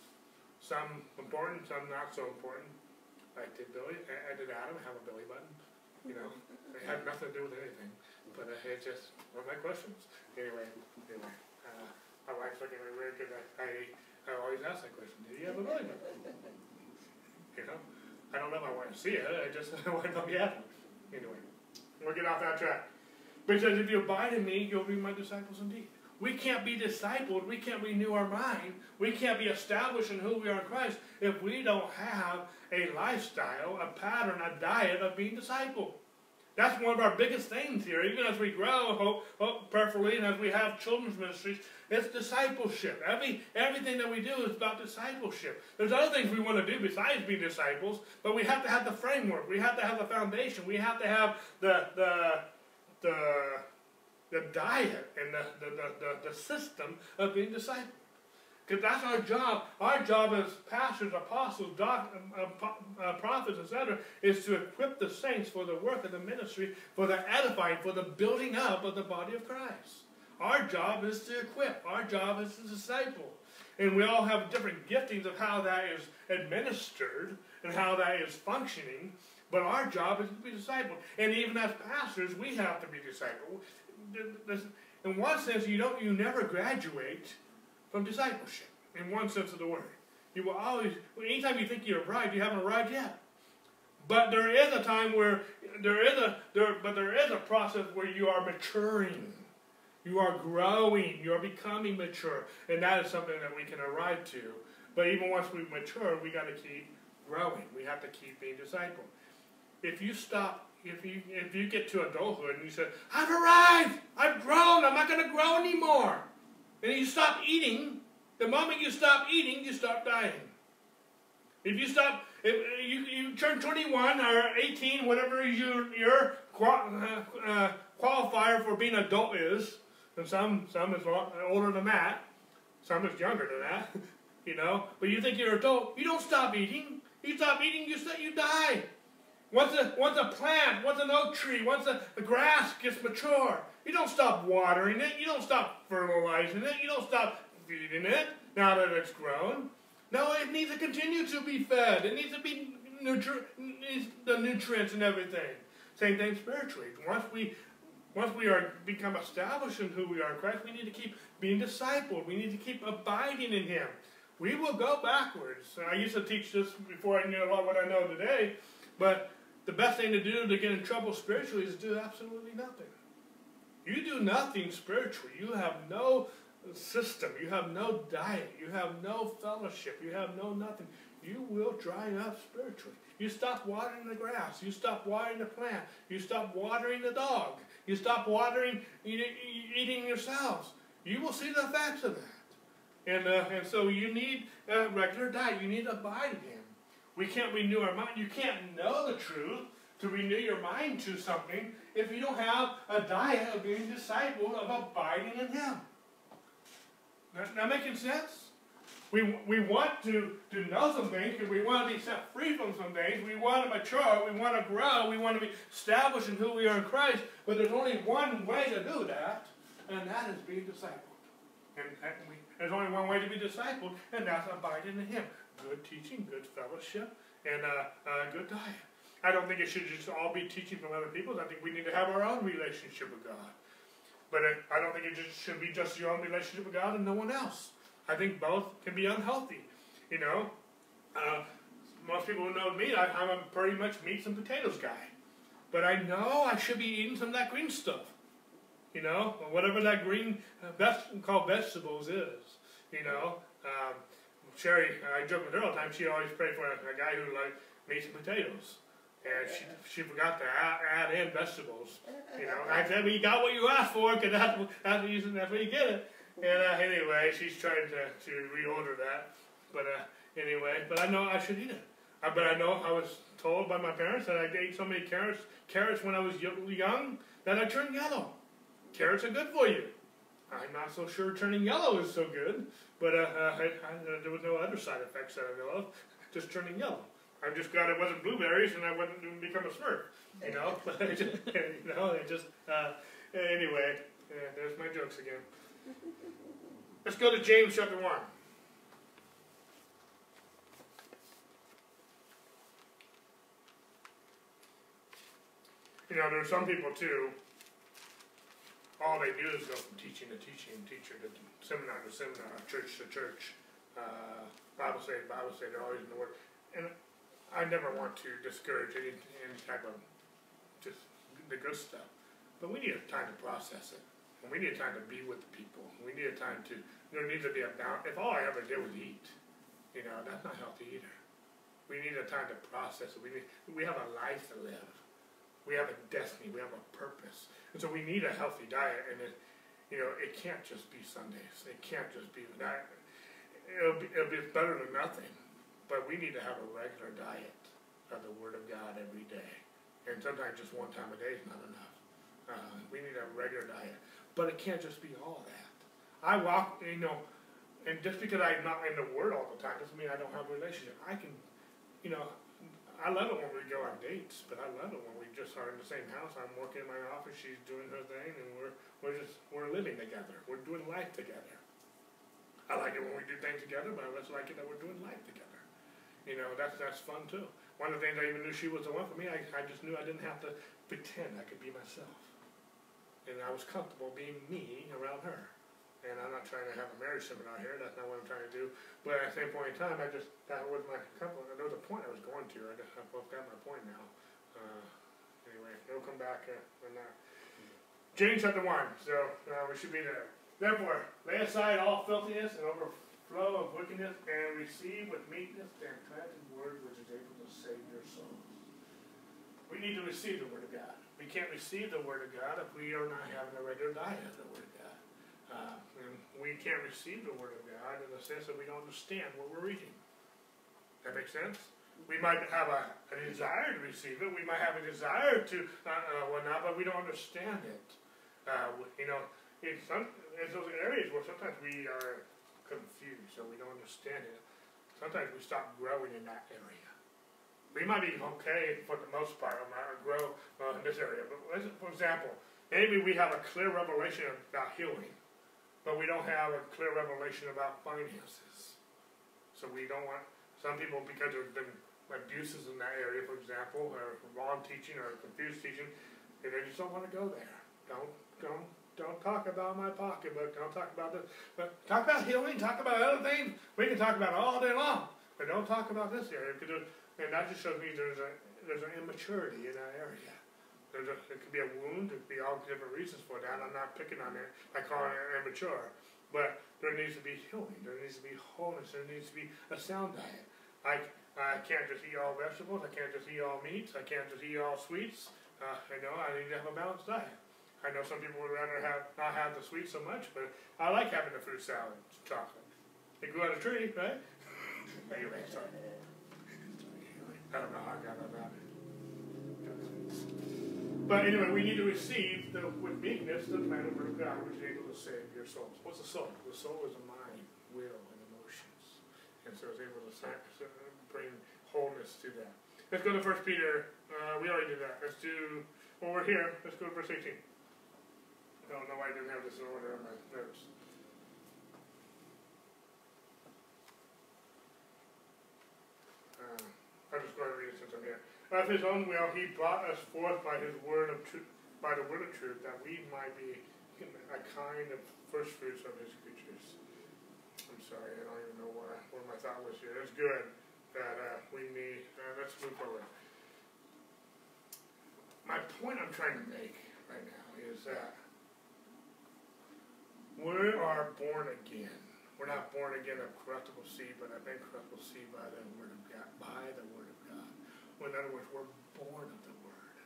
Some important, some not so important. Like did Billy, I did Adam have a belly button? You know, it had nothing to do with anything. But uh, it's just one of my questions. Anyway, anyway, uh, my wife's looking at me weird because I, I, I always ask that question. Do you have a button? You know, I don't know if I want to see it. I just want to know you have Anyway, we'll get off that track. But says, if you abide in me, you'll be my disciples indeed. We can't be discipled. We can't renew our mind. We can't be established in who we are in Christ if we don't have a lifestyle, a pattern, a diet of being discipled. That's one of our biggest things here. Even as we grow, hope, hope prayerfully, and as we have children's ministries, it's discipleship. Every, everything that we do is about discipleship. There's other things we want to do besides be disciples, but we have to have the framework. We have to have the foundation. We have to have the, the, the, the diet and the, the, the, the, system of being discipled. Because that's our job. Our job as pastors, apostles, doc, uh, uh, prophets, etc., is to equip the saints for the work of the ministry, for the edifying, for the building up of the body of Christ. Our job is to equip. Our job is to disciple. And we all have different giftings of how that is administered and how that is functioning. But our job is to be discipled. And even as pastors, we have to be discipled. In one sense, you don't, you never graduate discipleship, in one sense of the word. You will always, anytime you think you arrived, you haven't arrived yet. But there is a time where there is a there, but there is a process where you are maturing, you are growing, you are becoming mature, and that is something that we can arrive to But even once we mature, we got to keep growing. We have to keep being discipled. If you stop, if you if you get to adulthood and you say, "I've arrived, I've grown, I'm not going to grow anymore," and you stop eating, the moment you stop eating, you start dying. If you stop, if you, you turn 21 or 18, whatever your, your uh, uh, qualifier for being adult is, and some, some is older than that, some is younger than that, you know, but you think you're adult, you don't stop eating. You stop eating, you, you die. Once a, once a plant, once an oak tree, once the grass gets mature, you don't stop watering it, you don't stop fertilizing it, you don't stop feeding it now that it's grown. No, it needs to continue to be fed. It needs to be nutri- the nutrients and everything. Same thing spiritually. Once we once we are become established in who we are in Christ, we need to keep being discipled. We need to keep abiding in Him. We will go backwards. I used to teach this before I knew a lot what I know today, but the best thing to do to get in trouble spiritually is to do absolutely nothing. You do nothing spiritually. You have no system. You have no diet. You have no fellowship. You have no nothing. You will dry up spiritually. You stop watering the grass. You stop watering the plant. You stop watering the dog. You stop watering, eating yourselves. You will see the effects of that. And, uh, and so you need a regular diet. You need to abide in Him. We can't renew our mind. You can't know the truth to renew your mind to something if you don't have a diet of being discipled of abiding in Him. That making sense? We, we want to, to know some things because we want to be set free from some things. We want to mature. We want to grow. We want to be established in who we are in Christ. But there's only one way to do that, and that is being discipled. And, we, there's only one way to be discipled, and that's abiding in Him. Good teaching, good fellowship, and a, uh, good diet. I don't think it should just all be teaching from other people. I think we need to have our own relationship with God. But it, I don't think it just should be just your own relationship with God and no one else. I think both can be unhealthy. You know, uh, most people who know me, I, am a pretty much meats and potatoes guy. But I know I should be eating some of that green stuff. You know, whatever that green uh, veg- called vegetables is. You know, um, Sherry, I joke with her all the time. She always prayed for a, a guy who liked meats and potatoes and she, she forgot to add, add in vegetables. You know, I said, well, you got what you asked for, because that's, that's, what that's where you get it. And uh, anyway, she's trying to, to reorder that. But uh, anyway, but I know I should eat it. I, but I know I was told by my parents that I ate so many carrots, carrots when I was young that I turned yellow. Carrots are good for you. I'm not so sure turning yellow is so good, but uh I, I, there was no other side effects that I know of, just turning yellow. I'm just glad it wasn't blueberries and I wouldn't become a Smurf. You know, you know, it just uh, anyway. Yeah, there's my jokes again. Let's go to James chapter one. You know, there's some people too. All they do is go from teaching to teaching, teacher to seminar to seminar, church to church, uh, Bible study to Bible study. They're always in the Word. And I never want to discourage any, any type of just the good stuff, but we need a time to process it, and we need a time to be with the people. We need a time to. There needs to be a balance. If all I ever did was eat, you know, that's not healthy either. We need a time to process it. We need. We have a life to live. We have a destiny. We have a purpose, and so we need a healthy diet. And it, you know, it can't just be Sundays. It can't just be that. It'll be, it'll be better than nothing but we need to have a regular diet of the Word of God every day. And sometimes just one time a day is not enough. Uh, we need a regular diet. But it can't just be all that. I walk, you know, and just because I'm not in the Word all the time doesn't mean I don't have a relationship. I can, you know, I love it when we go on dates, but I love it when we just are in the same house. I'm working in my office, she's doing her thing, and we're we're just we're living together. We're doing life together. I like it when we do things together, but I just like it that we're doing life together. You know, that's that's fun too. One of the things I even knew she was the one for me, I, I just knew I didn't have to pretend I could be myself. And I was comfortable being me around her. And I'm not trying to have a marriage seminar here, that's not what I'm trying to do. But at the same point in time, I just, that was my couple, there was a point I was going to, I just, I've got my point now. Uh, anyway, we'll come back uh, when that. James chapter 1, so uh, we should be there. Therefore, lay aside all filthiness and over flow of wickedness, and receive with meekness the implanted word which is able to save your souls. We need to receive the word of God. We can't receive the word of God if we are not having a regular diet of the word of God. Uh, we can't receive the word of God in the sense that we don't understand what we're reading. That makes sense? We might have a, a desire to receive it. We might have a desire to uh, uh, whatnot, but we don't understand it. Uh, you know, in some in those areas where sometimes we are confused, so we don't understand it. Sometimes we stop growing in that area. We might be okay for the most part, or grow uh, in this area. But for example, maybe we have a clear revelation about healing, but we don't have a clear revelation about finances. So we don't want some people because there's been abuses in that area, for example, or wrong teaching or confused teaching, they just don't want to go there. Don't don't don't talk about my pocketbook. Don't talk about this. But talk about healing. Talk about other things. We can talk about it all day long. But don't talk about this area because and that just shows me there's a there's an immaturity in that area. There's a, it could be a wound. It could be all different reasons for that. I'm not picking on it. I call it immature. But there needs to be healing. There needs to be wholeness. There needs to be a sound diet. I I can't just eat all vegetables. I can't just eat all meats. I can't just eat all sweets. Uh, you know, I need to have a balanced diet. I know some people would rather have not have the sweet so much, but I like having the fruit salad, chocolate. It grew on a tree, right? anyway, sorry. I don't know how I got. But anyway, we need to receive the, with meekness the plan of God, which is able to save your souls. What's the soul? The soul is a mind, will, and emotions, and so it's able to bring wholeness to that. Let's go to First Peter. Uh, we already did that. Let's do. Well, we're here. Let's go to verse 18. Don't know why I didn't have this in order on my notes. Uh, I'm just going to read it since I'm here. Of his own will, he brought us forth by his word of truth, by the word of truth, that we might be a kind of first fruits of his creatures. I'm sorry, I don't even know where, where my thought was here. It's good that uh, we need. Uh, let's move forward. My point I'm trying to make right now is that we are born again. We're not born again of corruptible seed, but of incorruptible seed by the word of God. By the word of God. Well, in other words, we're born of the word.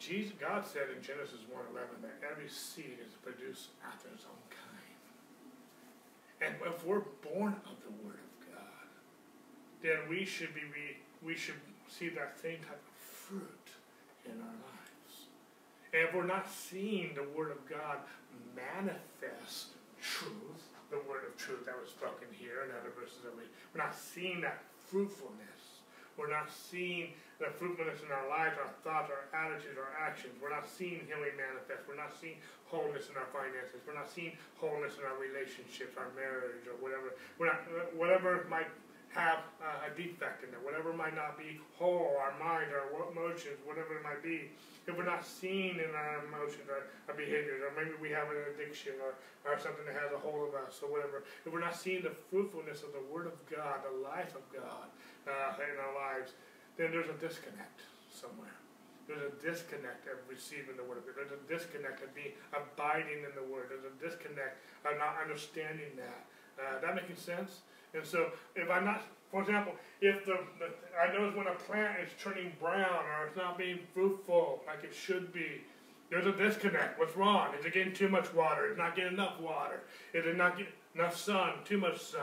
Jesus, God said in Genesis 1.11 that every seed is produced after its own kind. And if we're born of the word of God, then we should be we, we should see that same type of fruit in our lives. And if we're not seeing the word of God manifest truth, the word of truth that was spoken here in other verses that we, we're not seeing that fruitfulness. We're not seeing the fruitfulness in our lives, our thoughts, our attitudes, our actions. We're not seeing healing manifest. We're not seeing wholeness in our finances. We're not seeing wholeness in our relationships, our marriage, or whatever. We're not whatever might have uh, a defect in it, whatever might not be whole, our mind, our emotions, whatever it might be if we're not seeing in our emotions or our behaviors, or maybe we have an addiction or, or something that has a hold of us or whatever, if we're not seeing the fruitfulness of the Word of God, the life of God uh, in our lives, then there's a disconnect somewhere. There's a disconnect of receiving the Word of God. There's a disconnect of being abiding in the Word. There's a disconnect of not understanding that. Uh, that making sense? And so, if I'm not for example, if the, the, I notice when a plant is turning brown or it's not being fruitful like it should be, there's a disconnect. What's wrong? Is it getting too much water? Is it not getting enough water? Is it not getting enough sun? Too much sun?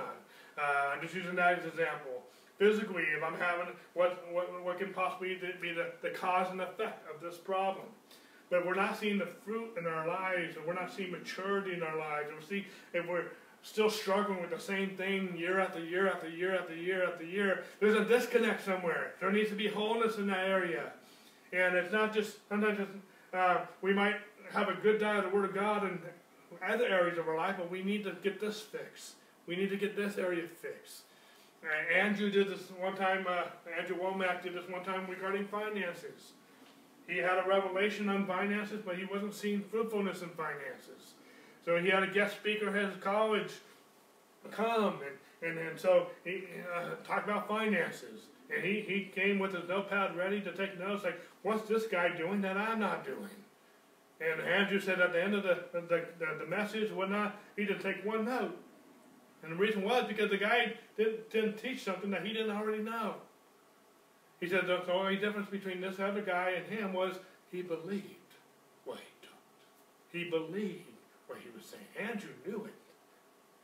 Uh, I'm just using that as an example. Physically, if I'm having what what, what can possibly be the, the cause and effect of this problem. But we're not seeing the fruit in our lives, and we're not seeing maturity in our lives. And we see if we're still struggling with the same thing year after year after year after year after year, there's a disconnect somewhere. There needs to be wholeness in that area. And it's not just, sometimes uh, we might have a good diet of the Word of God in other areas of our life, but we need to get this fixed. We need to get this area fixed. Uh, Andrew did this one time, uh, Andrew Wommack did this one time regarding finances. He had a revelation on finances, but he wasn't seeing fruitfulness in finances. So he had a guest speaker at his college come, and, and, and so he uh, talked about finances. And he, he came with his notepad ready to take notes, like, what's this guy doing that I'm not doing? And Andrew said at the end of the, the, the, the message, whatnot, he did take one note. And the reason was because the guy didn't, didn't teach something that he didn't already know. He said the only difference between this other guy and him was he believed what he taught. He believed what he was saying. Andrew knew it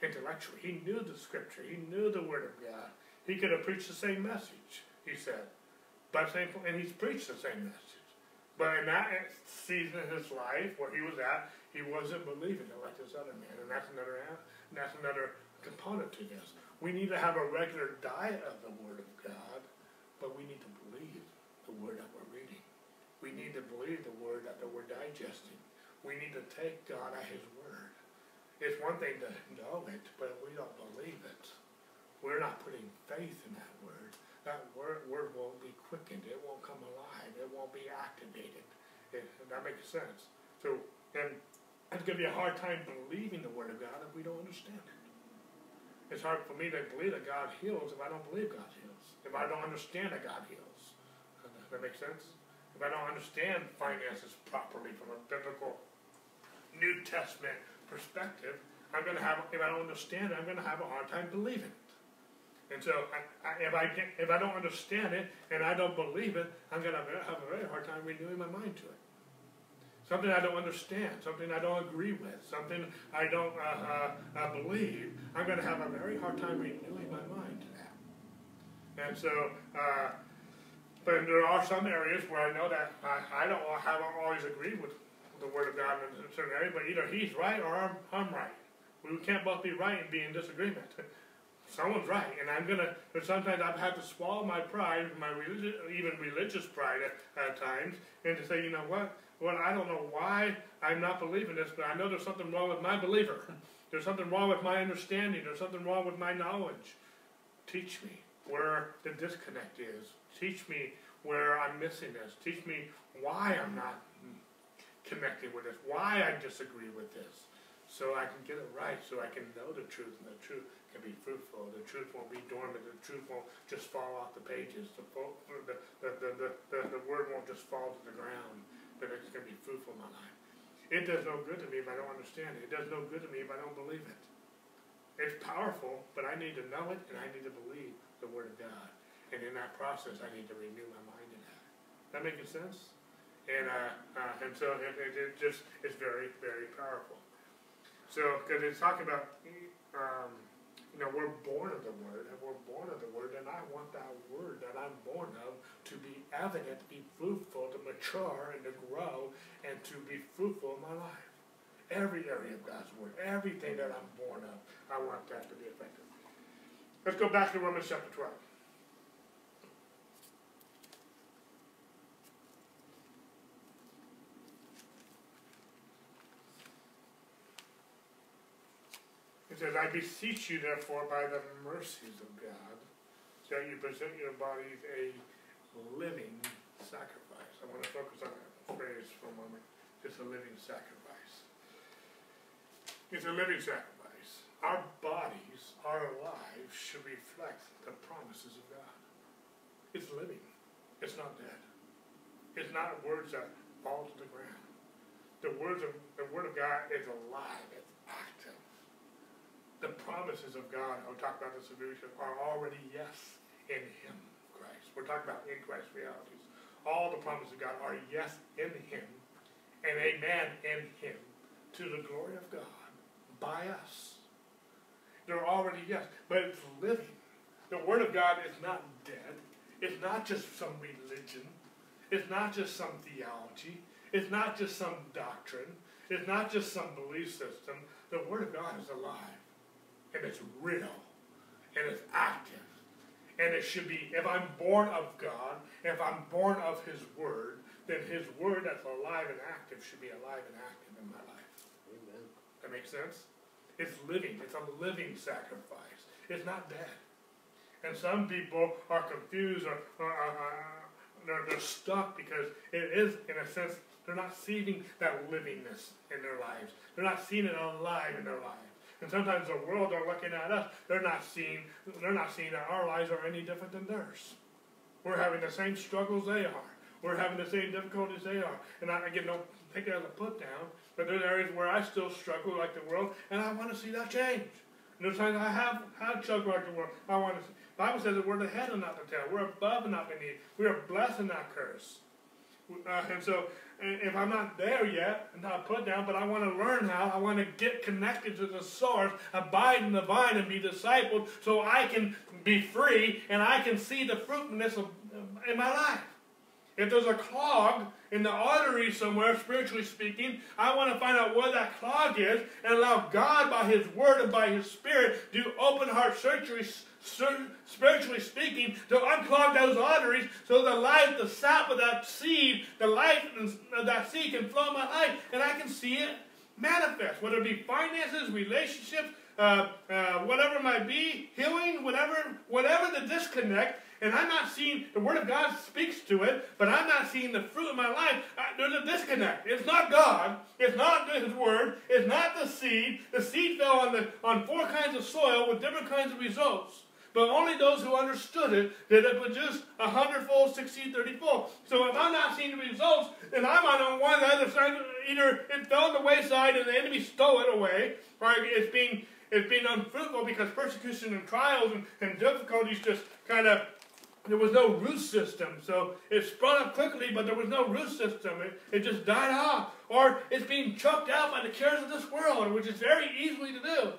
intellectually. He knew the scripture. He knew the word of God. He could have preached the same message, he said. But same, and he's preached the same message. But in that season of his life where he was at, he wasn't believing it like this other man. And that's another that's another component to this. We need to have a regular diet of the Word of God, but we need to believe the Word that we're reading. We need to believe the Word that we're digesting. We need to take God at His. It's one thing to know it, but we don't believe it, we're not putting faith in that Word. That word, word won't be quickened. It won't come alive. It won't be activated. It, that makes sense. So, and it's going to be a hard time believing the Word of God if we don't understand it. It's hard for me to believe that God heals if I don't believe God heals. If I don't understand that God heals. Does that make sense? If I don't understand finances properly from a biblical New Testament perspective, I'm going to have, if I don't understand it, I'm going to have a hard time believing it. And so, I, I, if I if I don't understand it and I don't believe it, I'm going to have a very hard time renewing my mind to it something I don't understand, something I don't agree with, something I don't uh, uh, uh, believe, I'm going to have a very hard time renewing my mind to that. And so, uh, but there are some areas where I know that I, I don't haven't always agreed with the Word of God in certain area, but either He's right or I'm, I'm right. We can't both be right and be in disagreement. Someone's right, and I'm gonna. But sometimes I've had to swallow my pride, my religious, even religious pride at, at times, and to say, you know what? Well, I don't know why I'm not believing this, but I know there's something wrong with my believer. There's something wrong with my understanding. There's something wrong with my knowledge. Teach me where the disconnect is. Teach me where I'm missing this. Teach me why I'm not connecting with this, why I disagree with this, so I can get it right, so I can know the truth, and the truth can be fruitful. The truth won't be dormant. The truth won't just fall off the pages. The, the, the, the, the, word won't just fall to the ground but it's going to be fruitful in my life. It does no good to me if I don't understand it. It does no good to me if I don't believe it. It's powerful, but I need to know it and I need to believe the Word of God. And in that process, I need to renew my mind in that. That making sense? And uh, uh, and so it, it, it, just is very very powerful. So because it's talking about um, you know, we're born of the Word, and we're born of the Word, and I want that Word that I'm born of to be evident, to be fruitful, to mature, and to grow, and to be fruitful in my life. Every area of God's Word, everything that I'm born of, I want that to be effective. Let's go back to Romans chapter 12. Says, I beseech you, therefore, by the mercies of God, that you present your bodies a living sacrifice. I want to focus on that phrase for a moment. It's a living sacrifice. It's a living sacrifice. Our bodies, our lives should reflect the promises of God. It's living. It's not dead. It's not words that fall to the ground. The words of the Word of God is alive. It's the promises of God, I'll talk about the in are already yes in Him, Christ. We're talking about in Christ realities. All the promises of God are yes in Him and amen in Him to the glory of God by us. They're already yes, but it's living. The Word of God is not dead. It's not just some religion. It's not just some theology. It's not just some doctrine. It's not just some belief system. The Word of God is alive and it's real and it's active. And it should be, if I'm born of God, if I'm born of His Word, then His Word that's alive and active should be alive and active in my life. Amen. That makes sense? It's living. It's a living sacrifice. It's not dead. And some people are confused or, or uh, they're, they're stuck because it is, in a sense, they're not seeing that livingness in their lives. They're not seeing it alive in their lives. And sometimes the world are looking at us, they're not seeing they're not seeing that our lives are any different than theirs. We're having the same struggles they are. We're having the same difficulties they are. And I, get no take it as a put down, but there's areas where I still struggle like the world, and I want to see that change. And there's times I have have chugged like the world. I want to. The Bible says that we're the head and not the tail. We're above and not beneath. We are blessed and not cursed. Uh, and so, if I'm not there yet, not put down, but I want to learn how, I want to get connected to the source, abide in the vine, and be discipled so I can be free and I can see the fruitfulness of, in my life. If there's a clog in the artery somewhere, spiritually speaking, I want to find out where that clog is and allow God, by His Word and by His Spirit, do open heart surgery, spiritually speaking, to unclog those arteries so the life, the sap of that seed, the life of that seed can flow in my life and I can see it manifest. Whether it be finances, relationships, uh, uh, whatever it might be, healing, whatever, whatever the disconnect, and I'm not seeing the Word of God speaks to it, but I'm not seeing the fruit of my life. I, there's a disconnect. It's not God. It's not His Word. It's not the seed. The seed fell on the on four kinds of soil with different kinds of results. But only those who understood it did it produce a hundredfold, sixty, thirtyfold. So if I'm not seeing the results, then I'm on one the other side. Either it fell on the wayside and the enemy stole it away, or it's being it's being unfruitful because persecution and trials and, and difficulties just kind of there was no root system. So it sprung up quickly, but there was no root system. It, it just died off. Or it's being choked out by the cares of this world, which is very easily to do.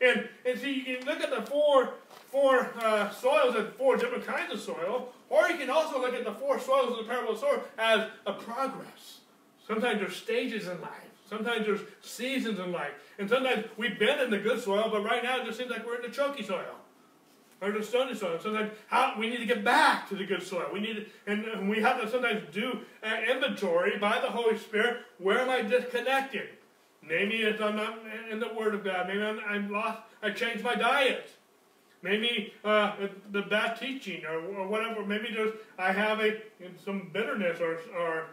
And, and so you can look at the four, four uh, soils and four different kinds of soil, or you can also look at the four soils of the parable of soil as a progress. Sometimes there's stages in life. Sometimes there's seasons in life. And sometimes we've been in the good soil, but right now it just seems like we're in the choky soil or the stony soil. Sometimes how, we need to get back to the good soil. We need and we have to sometimes do an inventory by the Holy Spirit. Where am I disconnected? Maybe it's I'm not in the Word of God. Maybe I'm, I'm lost. I changed my diet. Maybe uh, the bad teaching or, or, whatever. Maybe there's I have a some bitterness or or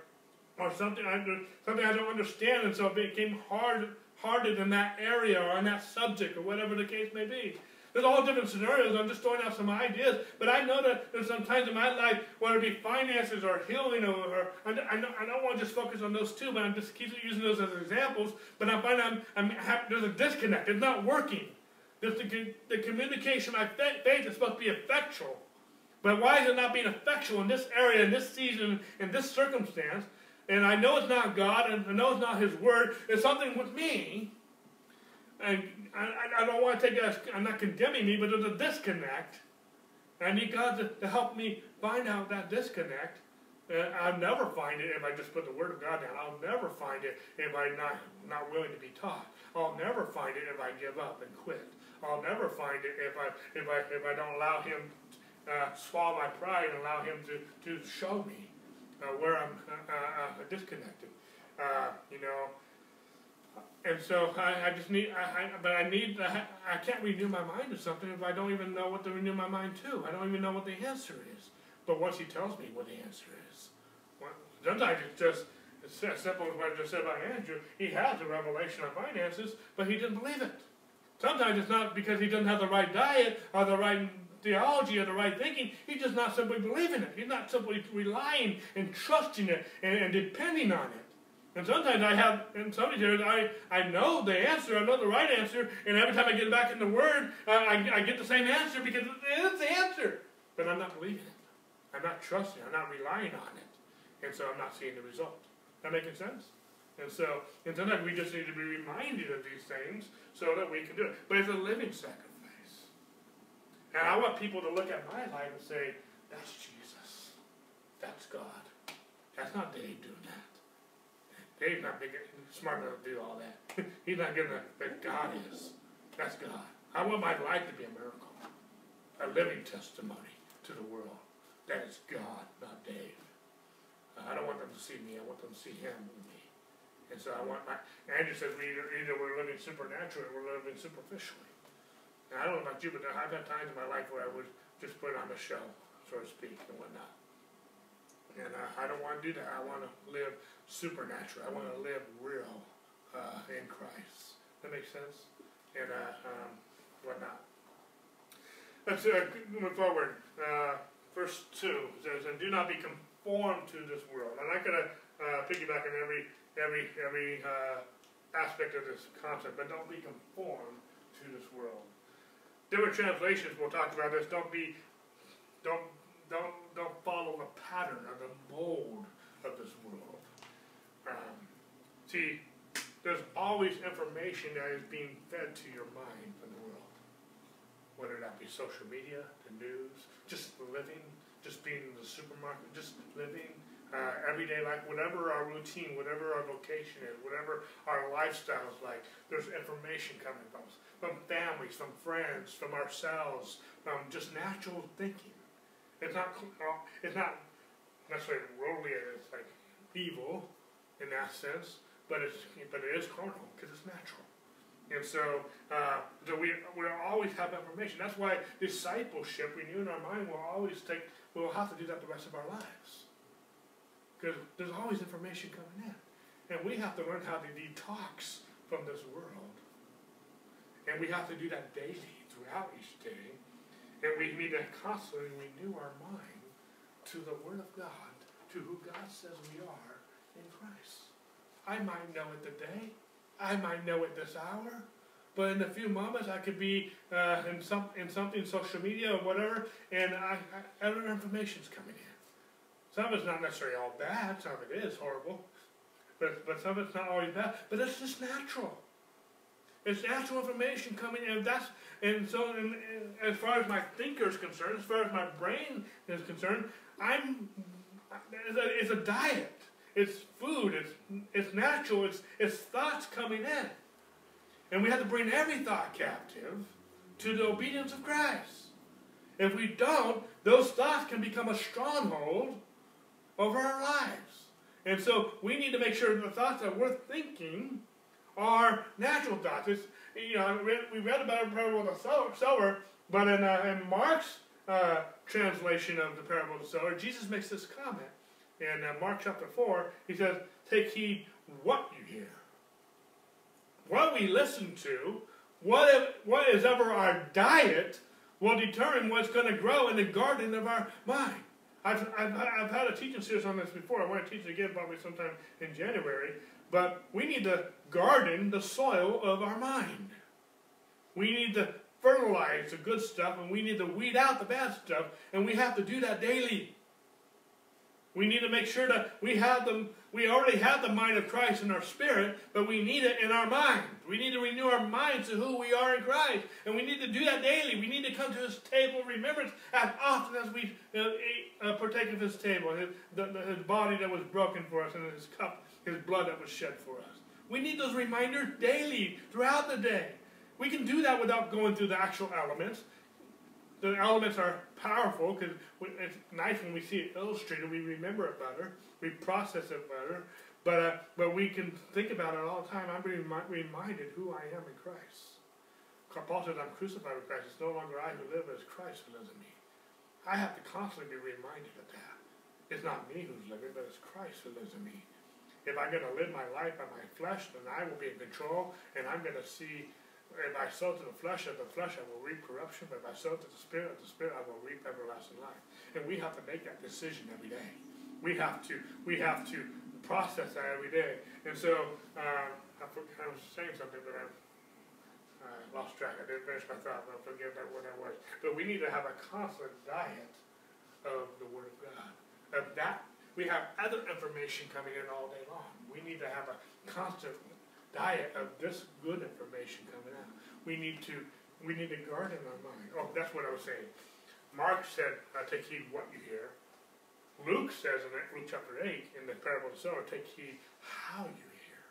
or something I, something I don't understand, and so it became hard harder in that area or on that subject or whatever the case may be. There's all different scenarios. I'm just throwing out some ideas. But I know that there's some times in my life, whether it be finances or healing, or, or I, I, I don't want to just focus on those two, but I'm just keep using those as examples. But I find I'm, I'm there's a disconnect. It's not working. There's the, the communication, my faith is supposed to be effectual. But why is it not being effectual in this area, in this season, in this circumstance? And I know it's not God, and I know it's not His Word. It's something with me and I, I don't want to take that, I'm not condemning me, but there's a disconnect. I need God to, to help me find out that disconnect. Uh, I'll never find it if I just put the Word of God down. I'll never find it if I'm not, not willing to be taught. I'll never find it if I give up and quit. I'll never find it if I, if I, if I don't allow Him uh, swallow my pride and allow Him to, to show me uh, where I'm uh, uh, disconnected. Uh, you know, and so I, I just need, I, I, but I need, I, I can't renew my mind to something if I don't even know what to renew my mind to. I don't even know what the answer is. But once he tells me what the answer is, sometimes it's just as simple as what I just said about Andrew. He has a revelation of finances, but he didn't believe it. Sometimes it's not because he doesn't have the right diet or the right theology or the right thinking. He's just not simply believing it. He's not simply relying and trusting it and, and depending on it. And sometimes I have, in some areas, I, I know the answer, I know the right answer, and every time I get back in the Word, uh, I, I get the same answer because it's the answer. But I'm not believing it. I'm not trusting I'm not relying on it. And so I'm not seeing the result. That making sense? And so, and sometimes we just need to be reminded of these things so that we can do it. But it's a living sacrifice. And I want people to look at my life and say, that's Jesus. That's God. That's not Dave doing that. Dave's not big, smart enough to do all that. He's not getting that, but God is. That's God. I want my life to be a miracle, a living testimony to the world. That is God, not Dave. I don't want them to see me. I want them to see Him in me. And so I want my. Andrew says we either, either we're living supernaturally or we're living superficially. And I don't know about you, but I've had times in my life where I would just put on a show, so to speak, and whatnot. And uh, I don't want to do that. I want to live supernatural. I want to live real uh, in Christ. That makes sense? And uh, um, whatnot. Let's uh, move forward. Verse 2 says, And do not be conformed to this world. I'm not going to uh, piggyback on every, every, every uh, aspect of this concept, but don't be conformed to this world. different translations will talk about this. Don't be, don't, don't, don't follow the pattern or the mold of this world. Um, see, there's always information that is being fed to your mind from the world. Whether that be social media, the news, just living, just being in the supermarket, just living, uh, everyday life, whatever our routine, whatever our vocation is, whatever our lifestyle is like, there's information coming from us, from families, from friends, from ourselves, from just natural thinking. It's not, uh, it's not necessarily worldly, it's like evil in that sense, but it's but it is carnal because it's natural. And so, uh, so we we always have information. That's why discipleship, renewing our mind, will always take. We'll have to do that the rest of our lives because there's always information coming in, and we have to learn how to detox from this world. And we have to do that daily throughout each day. And we need to constantly renew our mind to the Word of God, to who God says we are in Christ. I might know it today. I might know at this hour. But in a few moments, I could be uh, in some in something social media or whatever, and I, I, other information's coming in. Some of it's not necessarily all bad. Some of it is horrible, but but some of it's not always bad. But it's just natural. It's natural information coming in. That's and so and, and as far as my thinker is concerned, as far as my brain is concerned, I'm it's a, it's a diet. It's food. It's, it's natural. It's, it's thoughts coming in. And we have to bring every thought captive to the obedience of Christ. If we don't, those thoughts can become a stronghold over our lives. And so we need to make sure the thoughts that we're thinking are natural thoughts. It's, you know, we read about the parable of the sower, but in, uh, in Mark's uh, translation of the parable of the sower, Jesus makes this comment in uh, Mark chapter 4, he says, Take heed what you hear. What we listen to, what, if, what is ever our diet, will determine what's going to grow in the garden of our mind. I've, I've, I've had a teaching series on this before. I want to teach it again probably sometime in January. But we need to garden the soil of our mind. We need to fertilize the good stuff and we need to weed out the bad stuff. And we have to do that daily. We need to make sure that we have them. We already have the mind of Christ in our spirit, but we need it in our mind. We need to renew our minds to who we are in Christ, and we need to do that daily. We need to come to His table of remembrance as often as we uh, uh, partake of His table, his, the, the, his body that was broken for us, and His cup, His blood that was shed for us. We need those reminders daily, throughout the day. We can do that without going through the actual elements the elements are powerful because it's nice when we see it illustrated. We remember it better. We process it better. But uh, but we can think about it all the time. I'm being reminded who I am in Christ. Paul says, "I'm crucified with Christ. It's no longer I who live, but it's Christ who lives in me." I have to constantly be reminded of that. It's not me who's living, but it's Christ who lives in me. If I'm going to live my life by my flesh, then I will be in control, and I'm going to see if I sow to the flesh of the flesh, I will reap corruption. But if I sow to the spirit of the spirit, I will reap everlasting life. And we have to make that decision every day. We have to. We have to process that every day. And so uh, I, I was saying something, but I uh, lost track. I didn't finish my thought. I forget that what I was. But we need to have a constant diet of the Word of God. Of that, we have other information coming in all day long. We need to have a constant diet of this good information coming out. We need to we need to guard in our mind. Oh, that's what I was saying. Mark said, uh, "Take heed what you hear." Luke says in Luke chapter eight in the parable of the sower, "Take heed how you hear."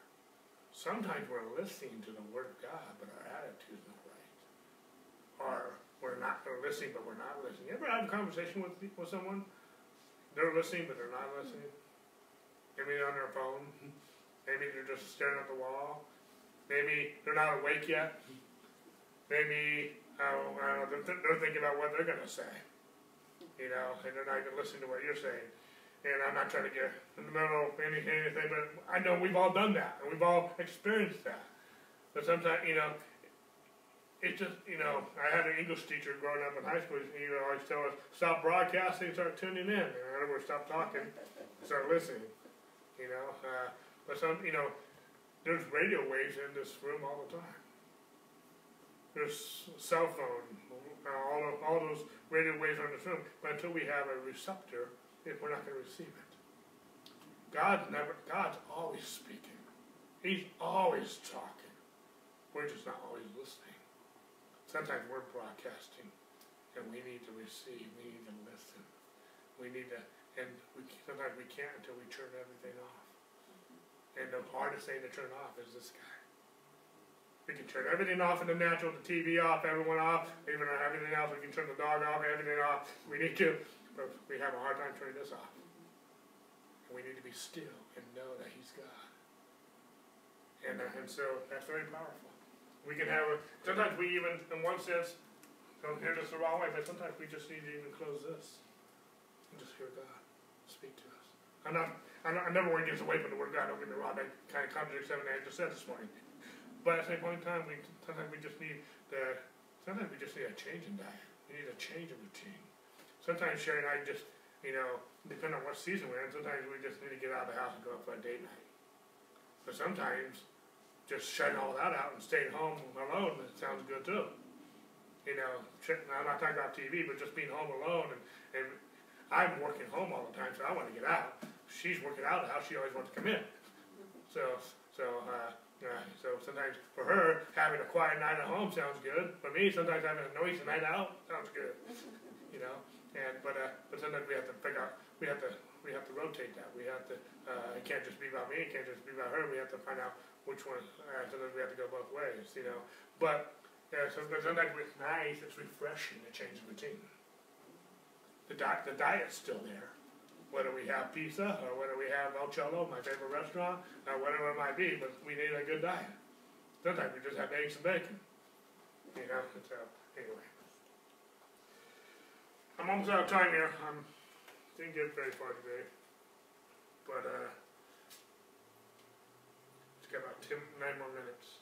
Sometimes we're listening to the word of God, but our attitude is not right. Or we're not we're listening, but we're not listening. You ever have a conversation with with someone? They're listening, but they're not listening. Maybe on their phone. Maybe they're just staring at the wall. Maybe they're not awake yet. Maybe uh, uh, they're, they're thinking about what they're going to say. You know, and they're not even listening to what you're saying. And I'm not trying to get in the middle of any, anything, but I know we've all done that, and we've all experienced that. But sometimes, you know, it's just, you know, I had an English teacher growing up in high school. He would always tell us, stop broadcasting, start tuning in. In other words, stop talking, start listening. You know, uh, but some, you know, there's radio waves in this room all the time. There's cell phone, all, of, all those radio waves on this room, but until we have a receptor, if we're not going to receive it. God never, God's always speaking. He's always talking. We're just not always listening. Sometimes we're broadcasting, and we need to receive. We need to listen. We need to, and we sometimes we can't until we turn everything off. And the hardest thing to turn off is this guy. We can turn everything off in the natural, the TV off, everyone off, even everything else. We can turn the dog off, everything off. We need to, but we have a hard time turning this off. And we need to be still and know that He's God. And, uh, and so that's very powerful. We can have a, sometimes we even, in one sense, don't hear this the wrong way, but sometimes we just need to even close this and just hear God speak to us. I'm not, I'm not, I never want to get away from the Word of God, don't get me wrong, that kind of contradicts everything I just said this morning. But at the same point in time, we sometimes we just need the sometimes we just need a change in diet. We need a change of routine. Sometimes Sherry and I just, you know, depending on what season we're in, sometimes we just need to get out of the house and go out for a date night. But sometimes just shutting all that out and staying home alone sounds good too. You know, I'm not talking about TV, but just being home alone and, and I'm working home all the time, so I want to get out. She's working out the she always wants to come in. So, so uh, uh, so sometimes for her, having a quiet night at home sounds good. For me, sometimes having a noisy night out sounds good. You know, and but uh, but sometimes we have to figure out we have to we have to rotate that. We have to uh, it can't just be about me. It can't just be about her. We have to find out which one. Uh, sometimes we have to go both ways. You know, but yeah, so, but sometimes it's nice. It's refreshing to change the routine. The diet the diet's still there whether we have pizza or whether we have El my favorite restaurant, or whatever it might be, but we need a good diet. Sometimes we just have eggs and bacon. You know, so anyway. I'm almost out of time here. I um, didn't get very far today. But uh it's got about ten, nine more minutes.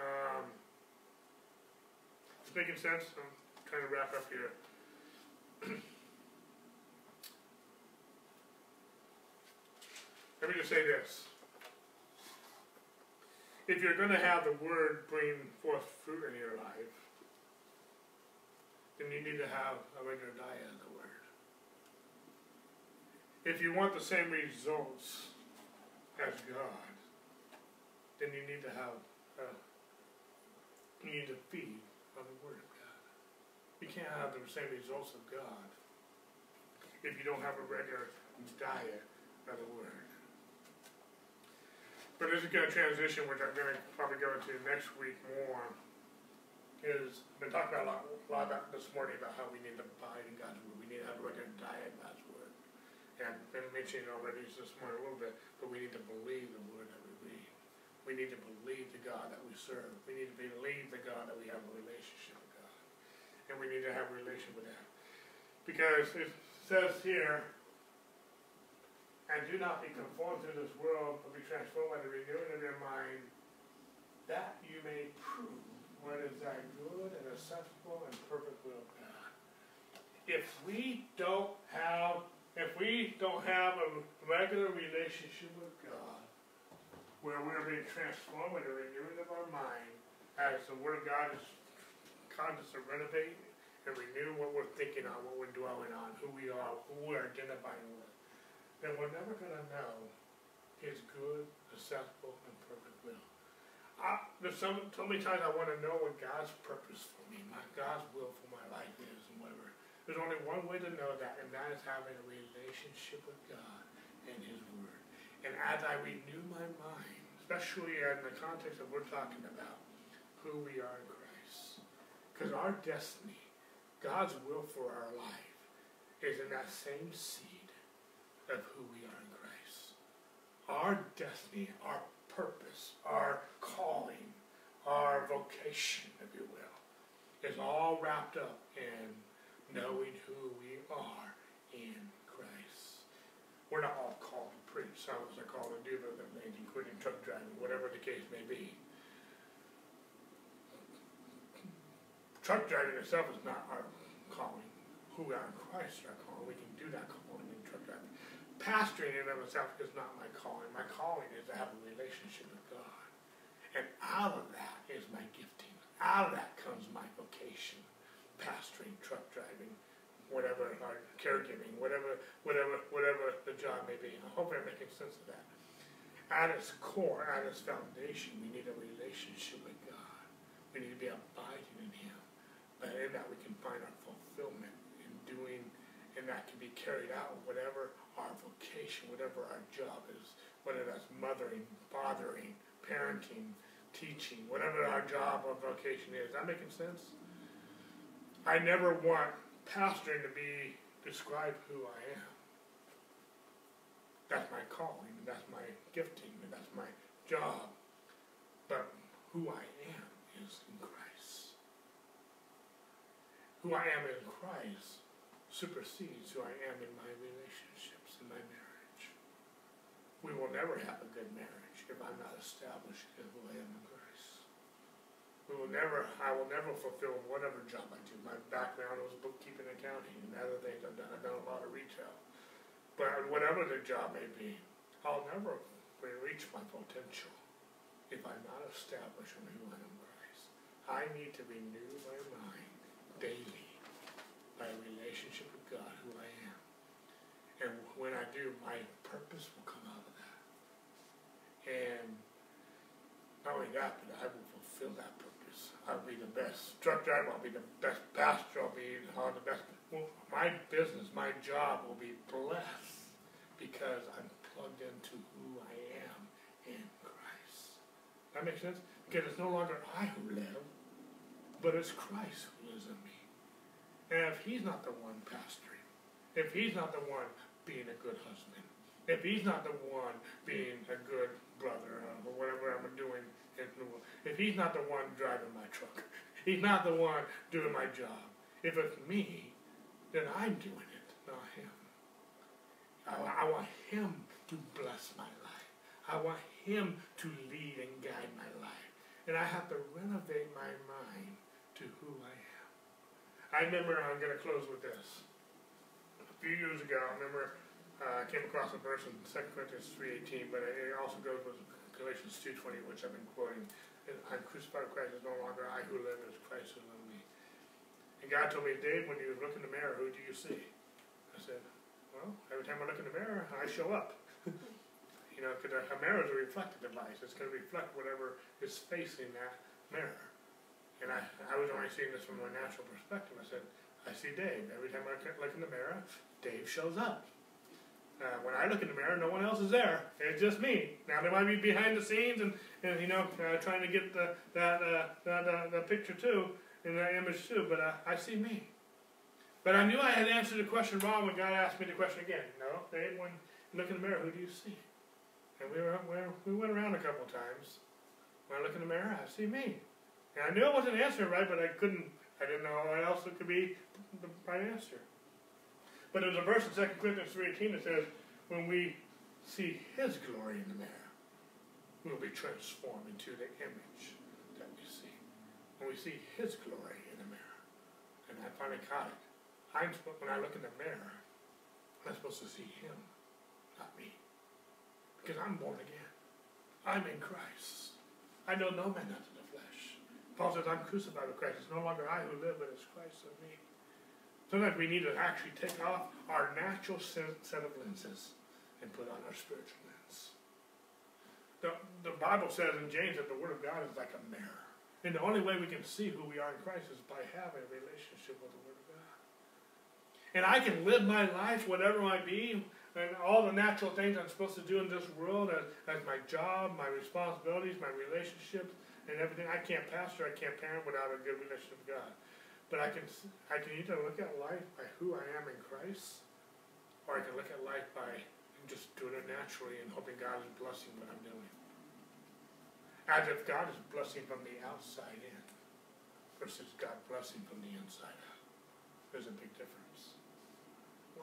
Um it's making sense. I'm trying to wrap up here. Let me just say this. If you're going to have the Word bring forth fruit in your life, then you need to have a regular diet of the Word. If you want the same results as God, then you need to have, uh, you need to feed on the Word of God. You can't have the same results of God if you don't have a regular diet of the Word. But this is going to transition, which I'm going to probably go into next week more, is I've been talking about a lot, a lot about this morning about how we need to abide in God's Word. We need to have a regular diet in God's Word. And I've been mentioning already this morning a little bit, but we need to believe the Word that we read. We need to believe the God that we serve. We need to believe the God that we have a relationship with God. And we need to have a relationship with Him. Because it says here, and do not be conformed to this world, but be transformed by the renewing of your mind, that you may prove what is that good and acceptable and perfect will of God. If we don't have, if we don't have a regular relationship with God, where we're being transformed by the renewing of our mind, as the Word of God is causing us to renovate and renew what we're thinking on, what we're dwelling on, who we are, who we're identifying with then we're never going to know His good, acceptable, and perfect will. I, there's so, so many times I want to know what God's purpose for me, my God's will for my life is, and whatever. There's only one way to know that, and that is having a relationship with God and His Word. And as I renew my mind, especially in the context of we're talking about who we are in Christ, because our destiny, God's will for our life, is in that same seed of who we are in Christ. Our destiny, our purpose, our calling, our vocation, if you will, is all wrapped up in knowing who we are in Christ. We're not all called to preach. Some of us are called to do other things, including truck driving, whatever the case may be. Truck driving itself is not our calling. Who we are in Christ is our calling. We can do that calling pastoring in and of itself is not my calling. My calling is to have a relationship with God. And out of that is my gifting. out of that comes my vocation, pastoring, truck driving, whatever, or caregiving, whatever, whatever, whatever the job may be. I hope I'm making sense of that. At its core, at its foundation, we need a relationship with God. We need to be abiding in Him. But in that we can find our fulfillment in doing, and that can be carried out whatever our vocation, whatever our job is, whether that's mothering, fathering, parenting, teaching, whatever our job or vocation is. That making sense? I never want pastoring to be describe who I am. That's my calling, that's my gifting, that's my job. But who I am is in Christ. Who I am in Christ supersedes who I am in my relationships, in my marriage. We will never have a good marriage if I'm not established in I am in Christ. We will never, I will never fulfill whatever job I do. My background was bookkeeping, accounting, and other things I've done. I've done a lot of retail. But whatever the job may be, I'll never reach my potential if I'm not established in who I am Christ. I need to renew my mind daily by a relationship with God, who I am. And when I do, my purpose will come out of that. And not only that, but I will fulfill that purpose. I'll be the best truck driver, I'll be the best pastor, I'll be all the best well, my business, my job will be blessed because I'm plugged into who I am in Christ. That makes sense? Because it's no longer I who live, but it's Christ who lives in me. And if he's not the one pastoring, if he's not the one being a good husband, if he's not the one being a good brother um, or whatever I'm doing if he's not the one driving my truck, he's not the one doing my job. If it's me, then I'm doing it, not him. I, I want him to bless my life. I want him to lead and guide my life. And I have to renovate my mind to who I am. I remember, I'm going to close with this. Few years ago, I remember uh, I came across a verse in 2 Corinthians 3.18, but it also goes with Galatians 2.20, which I've been quoting. I'm crucified with Christ, it's no longer I who live, it's Christ who lives me. and God told me, Dave, when you look in the mirror, who do you see? I said, well, every time I look in the mirror, I show up. you know, because a mirror is a reflective device. It's going to reflect whatever is facing that mirror. And I, I was only seeing this from a natural perspective. I said, I see Dave. Every time I look in the mirror, Dave shows up. Uh, when I look in the mirror, no one else is there. It's just me. Now they might be behind the scenes and, and you know uh, trying to get the that uh, that the picture too in that image too, but uh, I see me. But I knew I had answered the question wrong when God asked me the question again. No, they, when you look in the mirror, who do you see? And we were, we went around a couple times. When I look in the mirror, I see me. And I knew I wasn't answering right, but I couldn't, I didn't know what else it could be the right answer. But there's a verse in 2 Corinthians 3.18 that says, when we see His glory in the mirror, we'll be transformed into the image that we see. when we see His glory in the mirror. And I finally caught it. I'm when I look in the mirror, I'm supposed to see Him, not me, because I'm born again. I'm in Christ. I know no man flesh. Paul says, I'm crucified with Christ. It's no longer I who live, but it's Christ in me. Sometimes we need to actually take off our natural set of lenses and put on our spiritual lens. The, the Bible says in James that the Word of God is like a mirror. And the only way we can see who we are in Christ is by having a relationship with the Word of God. And I can live my life, whatever it might be, and all the natural things I'm supposed to do in this world as, as my job, my responsibilities, my relationships, and everything. I can't pastor, I can't parent without a good relationship with God. But I can, I can either look at life by who I am in Christ, or I can look at life by just doing it naturally and hoping God is blessing what I'm doing. As if God is blessing from the outside in versus God blessing from the inside out. There's a big difference.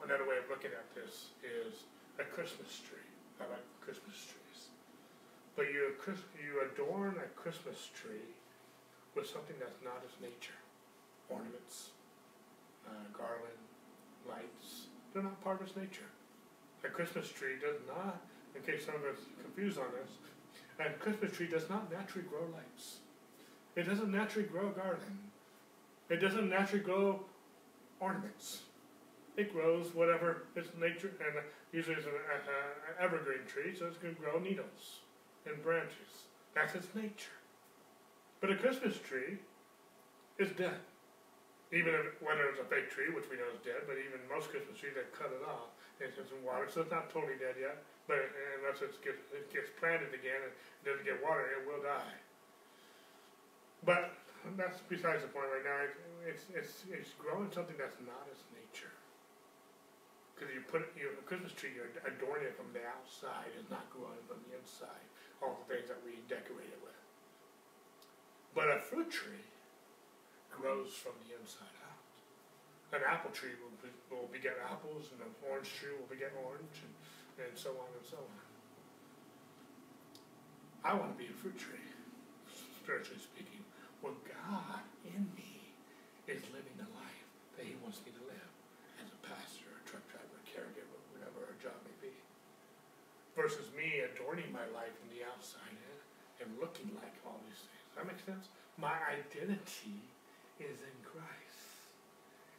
Another way of looking at this is a Christmas tree. I like Christmas trees. But you, you adorn a Christmas tree with something that's not its nature. Ornaments, uh, garland, lights. They're not part of nature. A Christmas tree does not, in case some of us confused on this, and Christmas tree does not naturally grow lights. It doesn't naturally grow a garden. It doesn't naturally grow ornaments. It grows whatever its nature, and usually it's an evergreen tree, so it's going to grow needles and branches. That's its nature. But a Christmas tree is dead. Even if, whether it's a fake tree, which we know is dead, but even most Christmas trees, they cut it off and it's in water, so it's not totally dead yet. But unless it gets, it gets planted again and doesn't get water, it will die. But that's besides the point right now. It's, it's, it's growing something that's not its nature. Because you put you a Christmas tree, you're adorning it from the outside, it's not growing from the inside. All the things that we decorate it with. But a fruit tree grows from the inside out. An apple tree will, be, will beget apples, and an orange tree will beget orange, and, and so on and so on. I want to be a fruit tree, spiritually speaking, where God in me is living the life that He wants me to live as a pastor, a truck driver, a caregiver, whatever our job may be. Versus me adorning my life from the outside and looking like all these things. That makes sense? My identity is in Christ.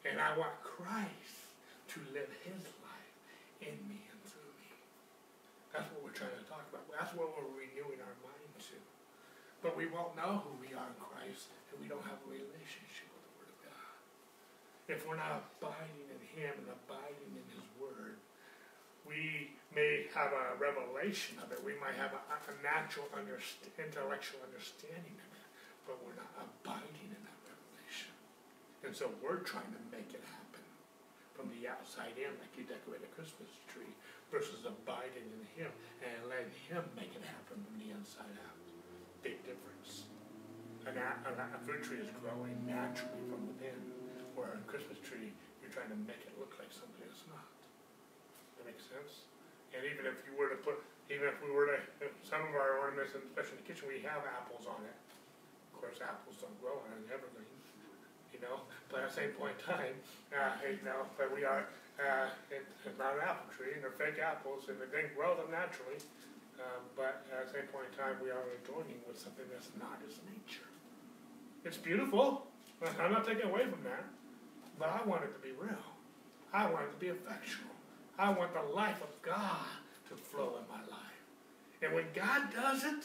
And I want Christ to live his life in me and through me. That's what we're trying to talk about. That's what we're renewing our mind to. But we won't know who we are in Christ if we don't have a relationship with the Word of God. If we're not abiding in Him and abiding in Word, we may have a revelation of it. We might have a, a natural underst- intellectual understanding of it, but we're not abiding in that revelation. And so we're trying to make it happen from the outside in, like you decorate a Christmas tree, versus abiding in Him and letting Him make it happen from the inside out. Big difference. A, a fruit tree is growing naturally from within, where a Christmas tree, you're trying to make it look like something it's not makes sense. And even if you were to put, even if we were to, some of our ornaments, especially in the kitchen, we have apples on it. Of course, apples don't grow on an evergreen, you know. But at the same point in time, uh, you know, but we are, uh, it, it's not an apple tree, and they're fake apples, and they didn't grow them naturally. Um, but at the same point in time, we are adorning with something that's not its nature. It's beautiful. I'm not taking away from that. But I want it to be real. I want it to be effectual. I want the life of God to flow in my life. And when God does it,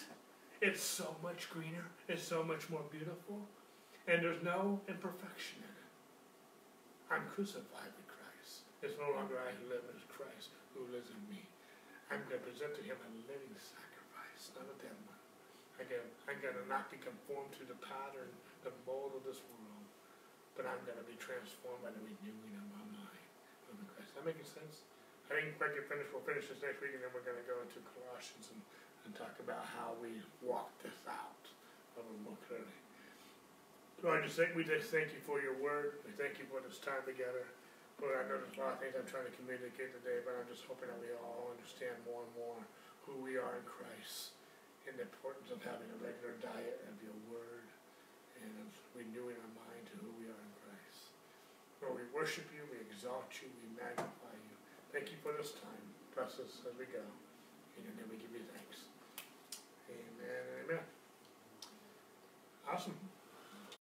it's so much greener, it's so much more beautiful, and there's no imperfection in it. I'm crucified with Christ. It's no longer I who live, it's Christ who lives in me. I'm going to present to him a living sacrifice, not a dead one. I'm going to not be conformed to the pattern, the mold of this world, but I'm going to be transformed by the renewing of my mind. That making sense? I think we get finished, we'll finish this next week, and then we're gonna go into Colossians and, and talk about how we walk this out a little more clearly. Lord, just thank, we just thank you for your word. We thank you for this time together. Lord, I know there's a lot of things I'm trying to communicate today, but I'm just hoping that we all understand more and more who we are in Christ and the importance of having a regular diet of your word and of renewing our mind to who we are in Christ. Lord, we worship you, we exalt you, we magnify you. Thank you for this time. Bless us as we go. In your name we give you thanks. Amen amen. Awesome.